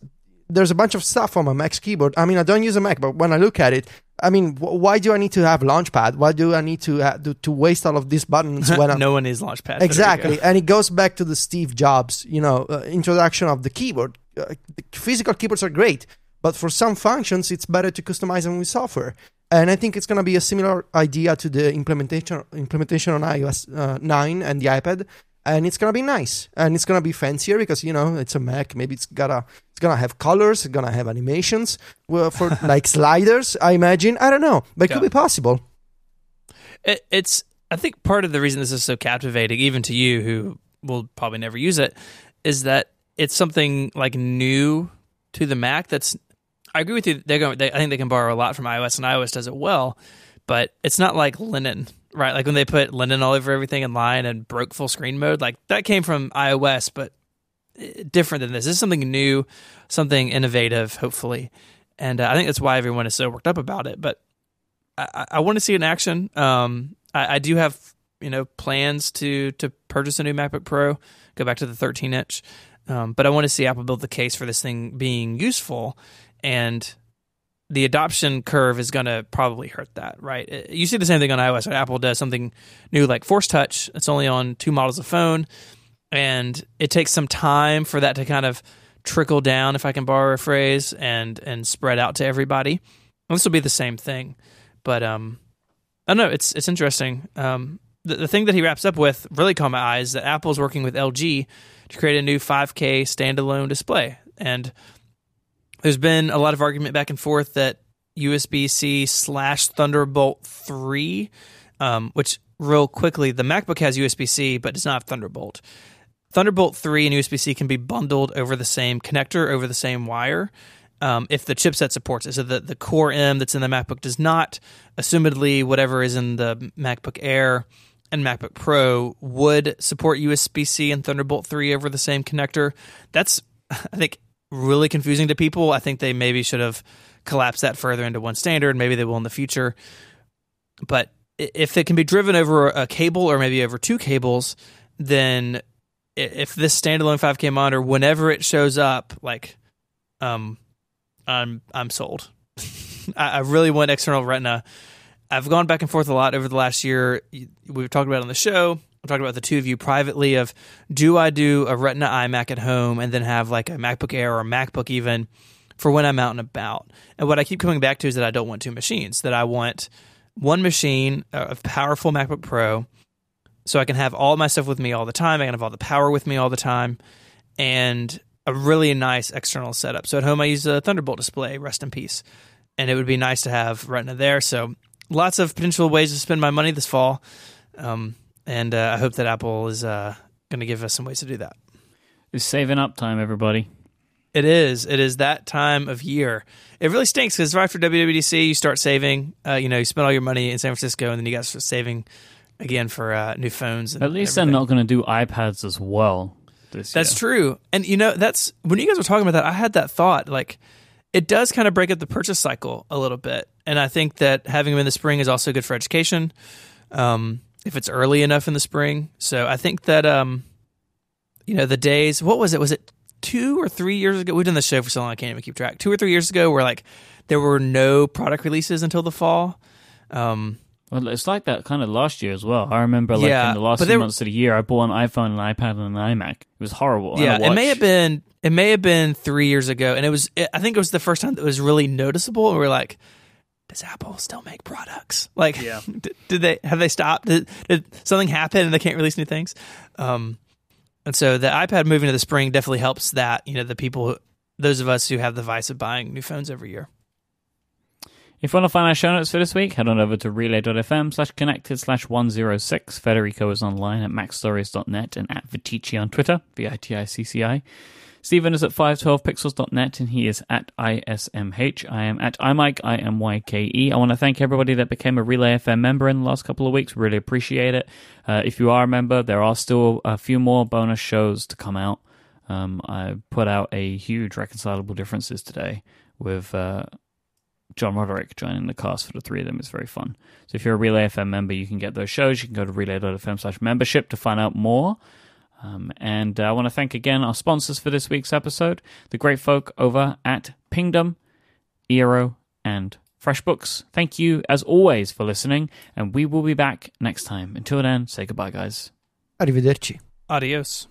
Speaker 2: there's a bunch of stuff on my Mac's keyboard. I mean, I don't use a Mac, but when I look at it, I mean, wh- why do I need to have Launchpad? Why do I need to uh, to, to waste all of these buttons when I'm
Speaker 3: no one is Launchpad.
Speaker 2: Exactly and it goes back to the steve jobs you know uh, introduction of the keyboard uh, the physical keyboards are great but for some functions it's better to customize them with software and i think it's going to be a similar idea to the implementation implementation on ios uh, 9 and the ipad and it's going to be nice and it's going to be fancier because you know it's a mac maybe it's gotta it's going to have colors it's going to have animations well, for like sliders i imagine i don't know but it could be possible
Speaker 3: It, it's. I think part of the reason this is so captivating, even to you who will probably never use it, is that it's something like new to the Mac. That's. I agree with you. They're going. They, I think they can borrow a lot from iOS, and iOS does it well. But it's not like Linen, right? Like when they put Linen all over everything in Lion and broke full screen mode. Like that came from iOS, but eh, different than this. This is something new, something innovative, hopefully. And uh, I think that's why everyone is so worked up about it. But I, I- I want to see it in action. Um, I, I do have you know plans to to purchase a new MacBook Pro, go back to the 13 inch, um, but I want to see Apple build the case for this thing being useful, and the adoption curve is going to probably hurt that. Right? Uh, You see the same thing on iOS. Apple does something new like Force Touch. It's only on two models of phone, and it takes some time for that to kind of trickle down, if I can borrow a phrase, and and spread out to everybody. This will be the same thing, but um, I don't know. It's it's interesting. Um, the, the thing that he wraps up with really caught my eyes that Apple's working with LG to create a new 5K standalone display, and there's been a lot of argument back and forth that USB C slash Thunderbolt three, um, which real quickly the MacBook has USB C but does not have Thunderbolt. Thunderbolt 3 and USB C can be bundled over the same connector, over the same wire, um, if the chipset supports it. So the, the Core M that's in the MacBook does not. Assumedly, whatever is in the MacBook Air and MacBook Pro would support USB C and Thunderbolt 3 over the same connector. That's, I think, really confusing to people. I think they maybe should have collapsed that further into one standard. Maybe they will in the future. But if it can be driven over a cable or maybe over two cables, then if this standalone 5K monitor, whenever it shows up, like, um, I'm I'm sold. I, I really want external Retina. I've gone back and forth a lot over the last year. We've talked about it on the show. Talked about the two of you privately. Of do I do a Retina iMac at home and then have like a MacBook Air or a MacBook even for when I'm out and about? And what I keep coming back to is that I don't want two machines. That I want one machine, a powerful MacBook Pro, so I can have all my stuff with me all the time. I can have all the power with me all the time, and a really nice external setup. So at home, I use a Thunderbolt display. Rest in peace. And it would be nice to have Retina there. So lots of potential ways to spend my money this fall, um, and uh, I hope that Apple is uh, going to give us some ways to do that.
Speaker 1: It's saving up time, everybody.
Speaker 3: It is. It is that time of year. It really stinks because right after WWDC, you start saving. Uh, you know, you spend all your money in San Francisco, and then you got to start saving again for uh, new phones. And
Speaker 1: At least
Speaker 3: everything.
Speaker 1: they're not going to do iPads as well. This
Speaker 3: That's
Speaker 1: year.
Speaker 3: true. And you know, that's when you guys were talking about that, I had that thought like it does kind of break up the purchase cycle a little bit. And I think that having them in the spring is also good for education. Um, if it's early enough in the spring. So I think that um, you know, the days what was it? Was it two or three years ago? We've done the show for so long I can't even keep track. Two or three years ago where like there were no product releases until the fall. Um
Speaker 1: Well, it's like that kind of last year as well. I remember, like
Speaker 3: Yeah,
Speaker 1: in the last few months of the year, I bought an iPhone, an iPad, and an iMac. It was horrible.
Speaker 3: Yeah, it may have been it may have been three years ago, and it was it, I think it was the first time that it was really noticeable. And we are like, does Apple still make products? Like,
Speaker 1: Yeah.
Speaker 3: did, did they have they stopped? Did, did something happen and they can't release new things? Um, and so the iPad moving to the spring definitely helps that. You know, the people, those of us who have the vice of buying new phones every year.
Speaker 1: If you want to find our show notes for this week, head on over to relay.fm slash connected slash 106. Federico is online at macstories.net and at Viticci on Twitter, V-I-T-I-C-C-I. Stephen is at 512pixels.net and he is at ISMH. I am at iMyke, I-M-Y-K-E. I want to thank everybody that became a Relay FM member in the last couple of weeks. Really appreciate it. Uh, if you are a member, there are still a few more bonus shows to come out. Um, I put out a huge Reconcilable Differences today with... Uh, John Roderick joining the cast for the three of them is very fun. So if you're a Relay FM member, you can get those shows. You can go to relay.fm slash membership to find out more. Um, and I want to thank again our sponsors for this week's episode, the great folk over at Pingdom, Eero, and FreshBooks. Thank you, as always, for listening, and we will be back next time. Until then, say goodbye, guys.
Speaker 2: Arrivederci.
Speaker 3: Adios.